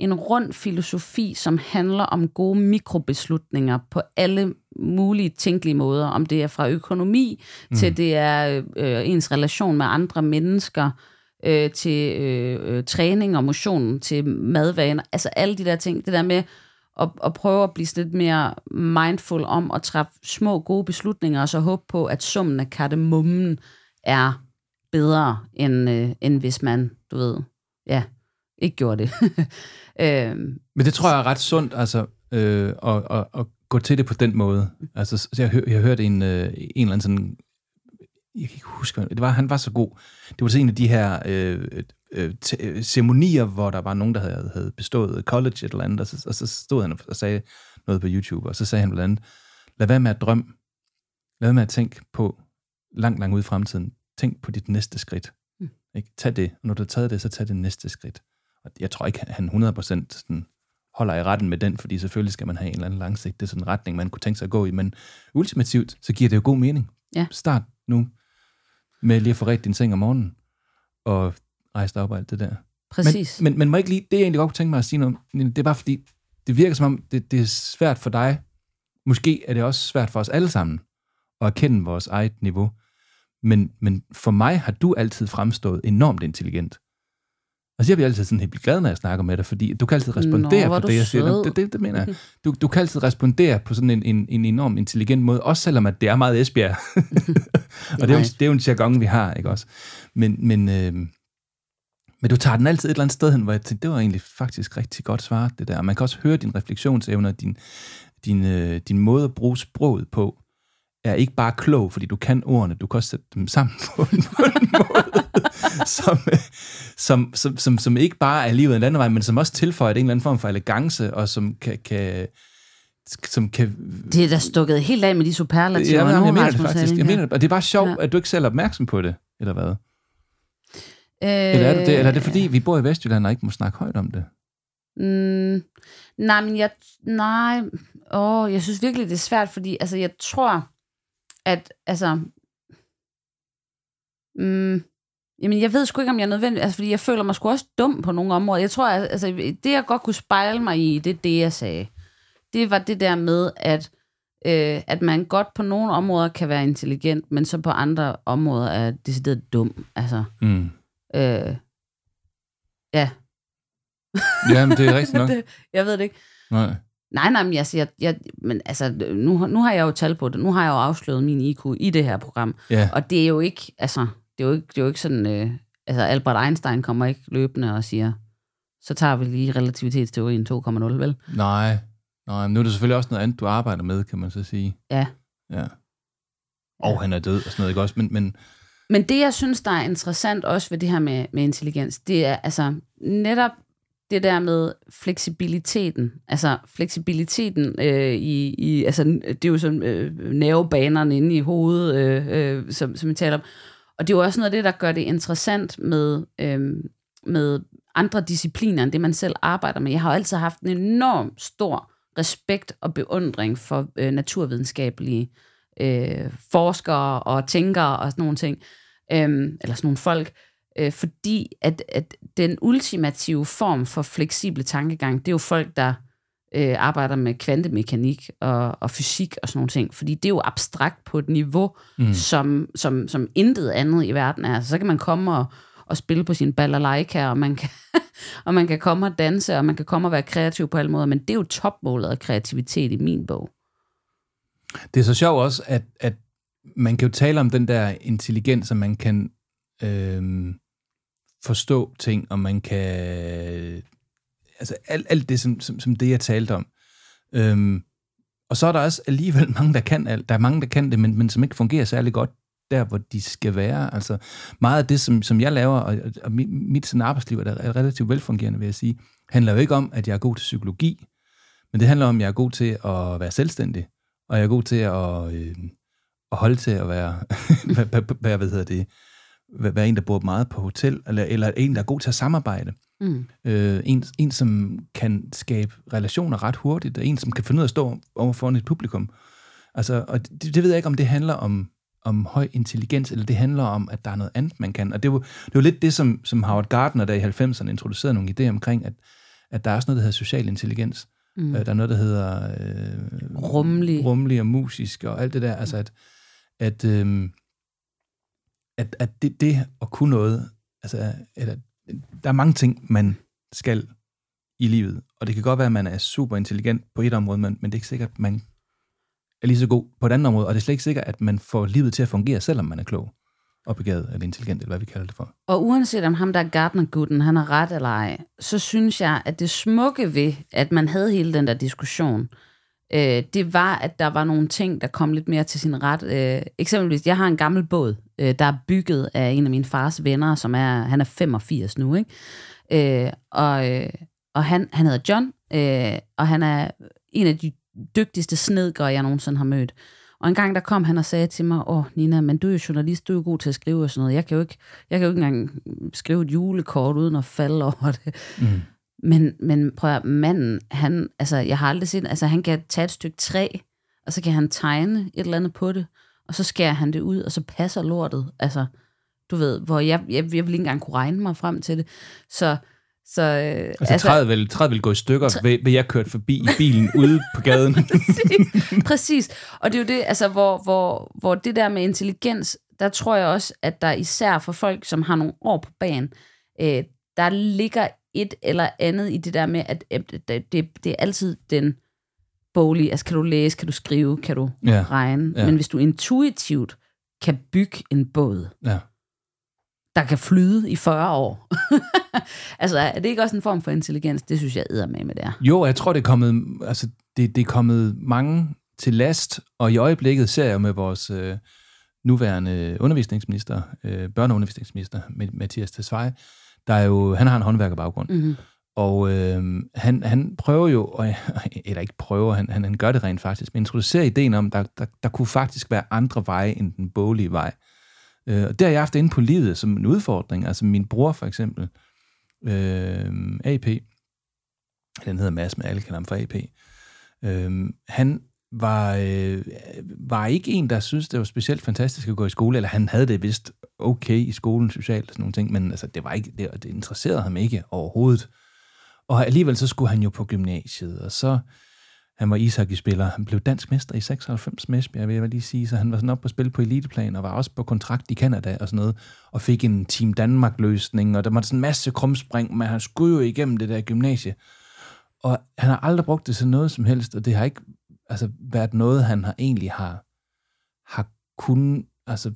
en rund filosofi, som handler om gode mikrobeslutninger på alle mulige tænkelige måder. Om det er fra økonomi, mm. til det er øh, ens relation med andre mennesker, øh, til øh, øh, træning og motion, til madvaner. Altså alle de der ting. Det der med at, at prøve at blive lidt mere mindful om at træffe små gode beslutninger, og så håbe på, at summen af kardemummen er bedre, end, øh, end hvis man, du ved, ja, ikke gjorde det. (laughs) øhm, Men det tror jeg er ret sundt, altså, øh, at, at, at gå til det på den måde. Altså, så jeg, hør, jeg hørte en, øh, en eller anden sådan, jeg kan ikke huske, det var, han var så god. Det var så en af de her øh, øh, te- øh, ceremonier, hvor der var nogen, der havde, havde bestået college et eller andet, og så, og så stod han og sagde noget på YouTube, og så sagde han blandt andet, lad være med at drømme, lad være med at tænke på langt, langt ud i fremtiden. Tænk på dit næste skridt. Mm. Ikke? Tag det, og når du har taget det, så tag det næste skridt. Og jeg tror ikke, han 100% sådan holder i retten med den, fordi selvfølgelig skal man have en eller anden langsigtet sådan retning, man kunne tænke sig at gå i, men ultimativt, så giver det jo god mening. Ja. Start nu med lige at få ret din seng om morgenen, og rejse dig op og alt det der. præcis. Men, men, men må ikke lige, det jeg egentlig godt kunne tænke mig at sige noget om, det er bare fordi, det virker som om, det, det er svært for dig. Måske er det også svært for os alle sammen at erkende vores eget niveau. Men, men for mig har du altid fremstået enormt intelligent. Altså jeg bliver altid sådan helt glad, når jeg snakker med dig, fordi du kan altid respondere Nå, på det, jeg siger. sød. Det, det, det mener jeg. (laughs) Du, du kan altid respondere på sådan en, en, en enormt intelligent måde, også selvom at det er meget Esbjerg. (laughs) og det er, jo, det er jo en jargon, vi har, ikke også? Men, men, øh, men du tager den altid et eller andet sted hen, hvor jeg tænkte, det var egentlig faktisk rigtig godt svaret, det der. Og man kan også høre din refleksionsevner, din, din, øh, din måde at bruge sproget på, er ikke bare klog, fordi du kan ordene, du kan også sætte dem sammen på en, (laughs) på en måde, som, som, som, som, som ikke bare er livet en anden vej, men som også tilføjer en eller anden form for elegance, og som kan, kan som kan... Det er da stukket helt af med de superlativer Ja, nu, jeg, mener det faktisk. Jeg mener det. Og det er bare sjovt, ja. at du ikke selv er opmærksom på det, eller hvad? Øh, Eller er, det det? eller er det fordi, vi bor i Vestjylland og ikke må snakke højt om det? Mm, nej, men jeg... Nej. Åh, jeg synes virkelig, det er svært, fordi altså, jeg tror, at... Altså, mm, jamen, jeg ved sgu ikke, om jeg er nødvendig... Altså, fordi jeg føler mig sgu også dum på nogle områder. Jeg tror, at, altså, det jeg godt kunne spejle mig i, det er det, jeg sagde. Det var det der med, at, øh, at man godt på nogle områder kan være intelligent, men så på andre områder er decideret dum. Altså, Mm. øh, ja, Ja, men det er rigtigt nok. (laughs) det, jeg ved det ikke. Nej. Nej, nej, men, jeg, jeg, jeg, men altså, nu, nu har jeg jo tal på det. Nu har jeg jo afsløret min IQ i det her program. Ja. Og det er jo ikke, altså, det er jo ikke, det er jo ikke sådan, øh, altså Albert Einstein kommer ikke løbende og siger, så tager vi lige relativitetsteorien 2,0, vel? Nej. Nej, men nu er det selvfølgelig også noget andet, du arbejder med, kan man så sige. Ja. Ja. Og han er død og sådan noget, ikke også? Men, men Men det, jeg synes, der er interessant også ved det her med, med intelligens, det er altså netop det der med fleksibiliteten. Altså fleksibiliteten øh, i, i, altså det er jo sådan øh, nervebanerne inde i hovedet, øh, øh, som, som vi taler om. Og det er jo også noget af det, der gør det interessant med, øh, med andre discipliner end det, man selv arbejder med. Jeg har jo altid haft en enorm stor respekt og beundring for øh, naturvidenskabelige øh, forskere og tænkere og sådan nogle ting, øh, eller sådan nogle folk, øh, fordi at, at den ultimative form for fleksible tankegang, det er jo folk, der øh, arbejder med kvantemekanik og, og fysik og sådan nogle ting, fordi det er jo abstrakt på et niveau, mm. som, som, som intet andet i verden er. Så kan man komme og, og spille på sin balalaika, og man, kan, (laughs) og man kan komme og danse, og man kan komme og være kreativ på alle måder, men det er jo topmålet af kreativitet i min bog. Det er så sjovt også, at, at man kan jo tale om den der intelligens, som man kan øh, forstå ting, og man kan... Altså alt, alt det, som, som, som det, jeg talte om. Øhm, og så er der også alligevel (laughs) mange, der kan alt. Der er mange, der kan det, men, men som ikke fungerer særlig godt der, hvor de skal være. Altså meget af det, som, som jeg laver, og, og mit, mit sådan arbejdsliv er relativt velfungerende, vil jeg sige, handler jo ikke om, at jeg er god til psykologi, men det handler om, at jeg er god til at være selvstændig, og jeg er god til at, øh, at holde til at være, (laughs) hvad, hvad, hvad hedder det, være en, der bor meget på hotel, eller, eller en, der er god til at samarbejde. Mm. Øh, en, en, som kan skabe relationer ret hurtigt, og en, som kan finde ud af at stå over foran et publikum. Altså, og det, det ved jeg ikke, om det handler om, om høj intelligens, eller det handler om, at der er noget andet, man kan. Og det var, det var lidt det, som, som Howard Gardner der i 90'erne introducerede nogle idéer omkring, at, at der er også noget, der hedder social intelligens. Mm. Øh, der er noget, der hedder... Øh, rummelig. Rummelig og musisk og alt det der. Altså, at, at, øh, at, at det, det at kunne noget, altså, eller, der er mange ting, man skal i livet. Og det kan godt være, at man er super intelligent på et område, men, men det er ikke sikkert, at man er lige så god på et andet område. Og det er slet ikke sikkert, at man får livet til at fungere, selvom man er klog og begavet eller intelligent, eller hvad vi kalder det for. Og uanset om ham der Gardner-gutten, han har ret eller ej, så synes jeg, at det smukke ved, at man havde hele den der diskussion, øh, det var, at der var nogle ting, der kom lidt mere til sin ret. Øh, eksempelvis, jeg har en gammel båd, øh, der er bygget af en af mine fars venner, som er, han er 85 nu, ikke? Øh, og øh, og han, han hedder John, øh, og han er en af de dygtigste snedgere, jeg nogensinde har mødt. Og en gang der kom han og sagde til mig, åh Nina, men du er jo journalist, du er jo god til at skrive og sådan noget. Jeg kan jo ikke, jeg kan jo ikke engang skrive et julekort uden at falde over det. Mm. Men, men prøv at manden, han, altså, jeg har aldrig set, altså han kan tage et stykke træ, og så kan han tegne et eller andet på det, og så skærer han det ud, og så passer lortet. Altså, du ved, hvor jeg, jeg, jeg vil ikke engang kunne regne mig frem til det. Så, så, øh, altså, altså træet, vil, træet vil gå i stykker, træ... ved, ved jeg kørt forbi i bilen ude på gaden. (laughs) præcis, præcis. Og det er jo det, altså, hvor, hvor, hvor det der med intelligens, der tror jeg også, at der især for folk, som har nogle år på banen, øh, der ligger et eller andet i det der med, at øh, det, det, det er altid den boglige, altså kan du læse, kan du skrive, kan du ja. regne, ja. men hvis du intuitivt kan bygge en båd, ja. der kan flyde i 40 år, (laughs) altså er det ikke også en form for intelligens? Det synes jeg æder med med det Jo, jeg tror, det er kommet, altså, det, det er kommet mange til last, og i øjeblikket ser jeg med vores øh, nuværende undervisningsminister, øh, børneundervisningsminister, Mathias Tesfaye, der er jo, han har en håndværkerbaggrund. Mm-hmm. Og øh, han, han prøver jo, og, (laughs) eller ikke prøver, han, han, han gør det rent faktisk, men introducerer ideen om, der, der, der kunne faktisk være andre veje end den boglige vej. Øh, og det har jeg haft inde på livet som en udfordring. Altså min bror for eksempel, øh, AP, den hedder Mads, men alle kalder ham for AP, øh, han var, øh, var ikke en, der synes det var specielt fantastisk at gå i skole, eller han havde det vist okay i skolen socialt og sådan nogle ting, men altså, det, var ikke, det, det interesserede ham ikke overhovedet. Og alligevel så skulle han jo på gymnasiet, og så han var ishockeyspiller. Han blev dansk mester i 96 med Esbjerg, vil jeg lige sige, så han var sådan op på spil på eliteplan, og var også på kontrakt i Kanada og sådan noget, og fik en Team Danmark-løsning, og der var sådan en masse krumspring, men han skulle jo igennem det der gymnasie. Og han har aldrig brugt det til noget som helst, og det har ikke altså, været noget, han har egentlig har, har kun altså,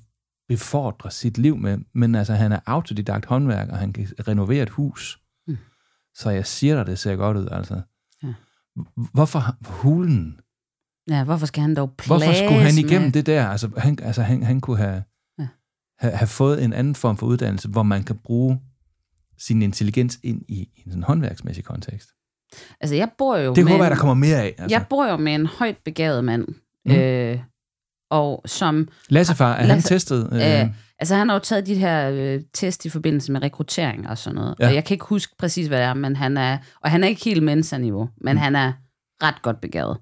befordre sit liv med, men altså, han er autodidakt håndværker, han kan renovere et hus. Så jeg siger dig, det ser godt ud, altså. Ja. Hvorfor hulen? Ja, hvorfor skal han dog Hvorfor skulle han igennem med... det der? Altså, han, altså, han, han kunne have, ja. have, have fået en anden form for uddannelse, hvor man kan bruge sin intelligens ind i, i en sådan håndværksmæssig kontekst. Altså, jeg bor jo Det håber jeg, der kommer mere af. Altså. Jeg bor jo med en højt begavet mand, mm. øh, og som Lassefar, er han Lasse- testet? Øh, Øh, altså, han har jo taget de her øh, test i forbindelse med rekruttering og sådan noget. Ja. Og jeg kan ikke huske præcis, hvad det er, men han er... Og han er ikke helt mensa-niveau, men mm. han er ret godt begavet.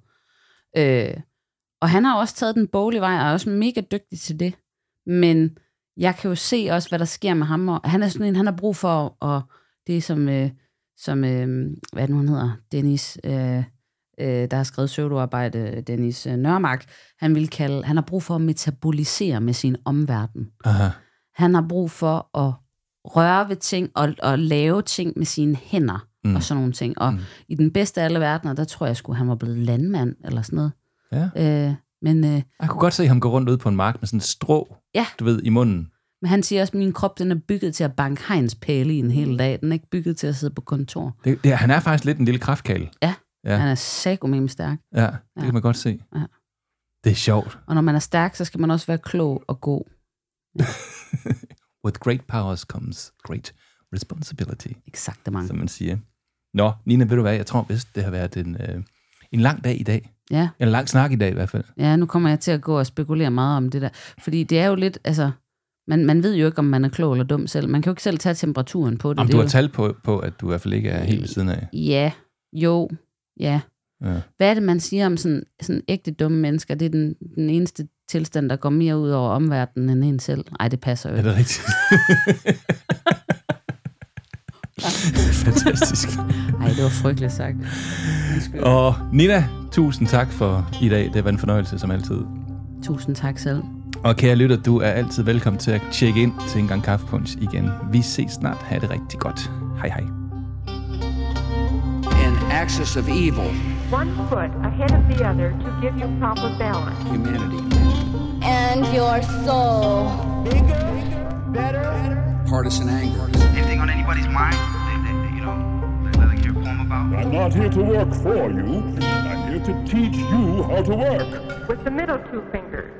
Øh, og han har også taget den boglige vej, og er også mega dygtig til det. Men jeg kan jo se også, hvad der sker med ham. Og han er sådan en, han har brug for, og det er som, øh, som øh, hvad det nu han hedder, Dennis, øh, øh, der har skrevet pseudoarbejde, Dennis øh, Nørmark, han vil kalde, han har brug for at metabolisere med sin omverden. aha. Han har brug for at røre ved ting og, og lave ting med sine hænder Mm. og sådan nogle ting. Og Mm. i den bedste af alle verdener, der tror jeg sgu, han var blevet landmand eller sådan noget. Ja. Øh, men, øh, Jeg kunne godt se ham gå rundt ud på en mark med sådan en strå, Ja. du ved, i munden. men han siger også, at min krop den er bygget til at banke hegns pæle i en hel dag. Den er ikke bygget til at sidde på kontor. Det, det, han er faktisk lidt en lille kraftkagel. Ja, Ja. ja. han er sagomem stærk. Ja, det Ja. kan man godt se. Ja. Det er sjovt. Og når man er stærk, så skal man også være klog og god. (laughs) With great powers comes great responsibility, Eksakt mange. som man siger. Nå, Nina, ved du hvad? Jeg tror vist, det har været en, øh, en lang dag i dag. Ja. En lang snak i dag i hvert fald. Ja, nu kommer jeg til at gå og spekulere meget om det der. Fordi det er jo lidt, altså, man, man ved jo ikke, om man er klog eller dum selv. Man kan jo ikke selv tage temperaturen på det. Om det du har jo, tal på, på, at du i hvert fald ikke er helt ved siden af. Ja, jo, ja. Ja. Hvad er det, man siger om sådan, sådan ægte dumme mennesker? Det er den, den eneste tilstand, der går mere ud over omverdenen end en selv. Nej, det passer jo Er ikke. det rigtigt? (laughs) Fantastisk. Nej, det var frygteligt sagt. Og Nina, tusind tak for i dag. Det var en fornøjelse som altid. Tusind tak selv. Og kære lytter, du er altid velkommen til at tjekke ind til en gang kaffepunch igen. Vi ses snart. Ha' det rigtig godt. Hej hej. An axis of evil, One foot ahead of the other to give you proper balance. humanity, And your soul. Bigger, better, better. partisan anger, anything on anybody's mind you know that they'd like hear a poem about? I'm not here to work for you. I'm here to teach you how to work. With the middle two fingers,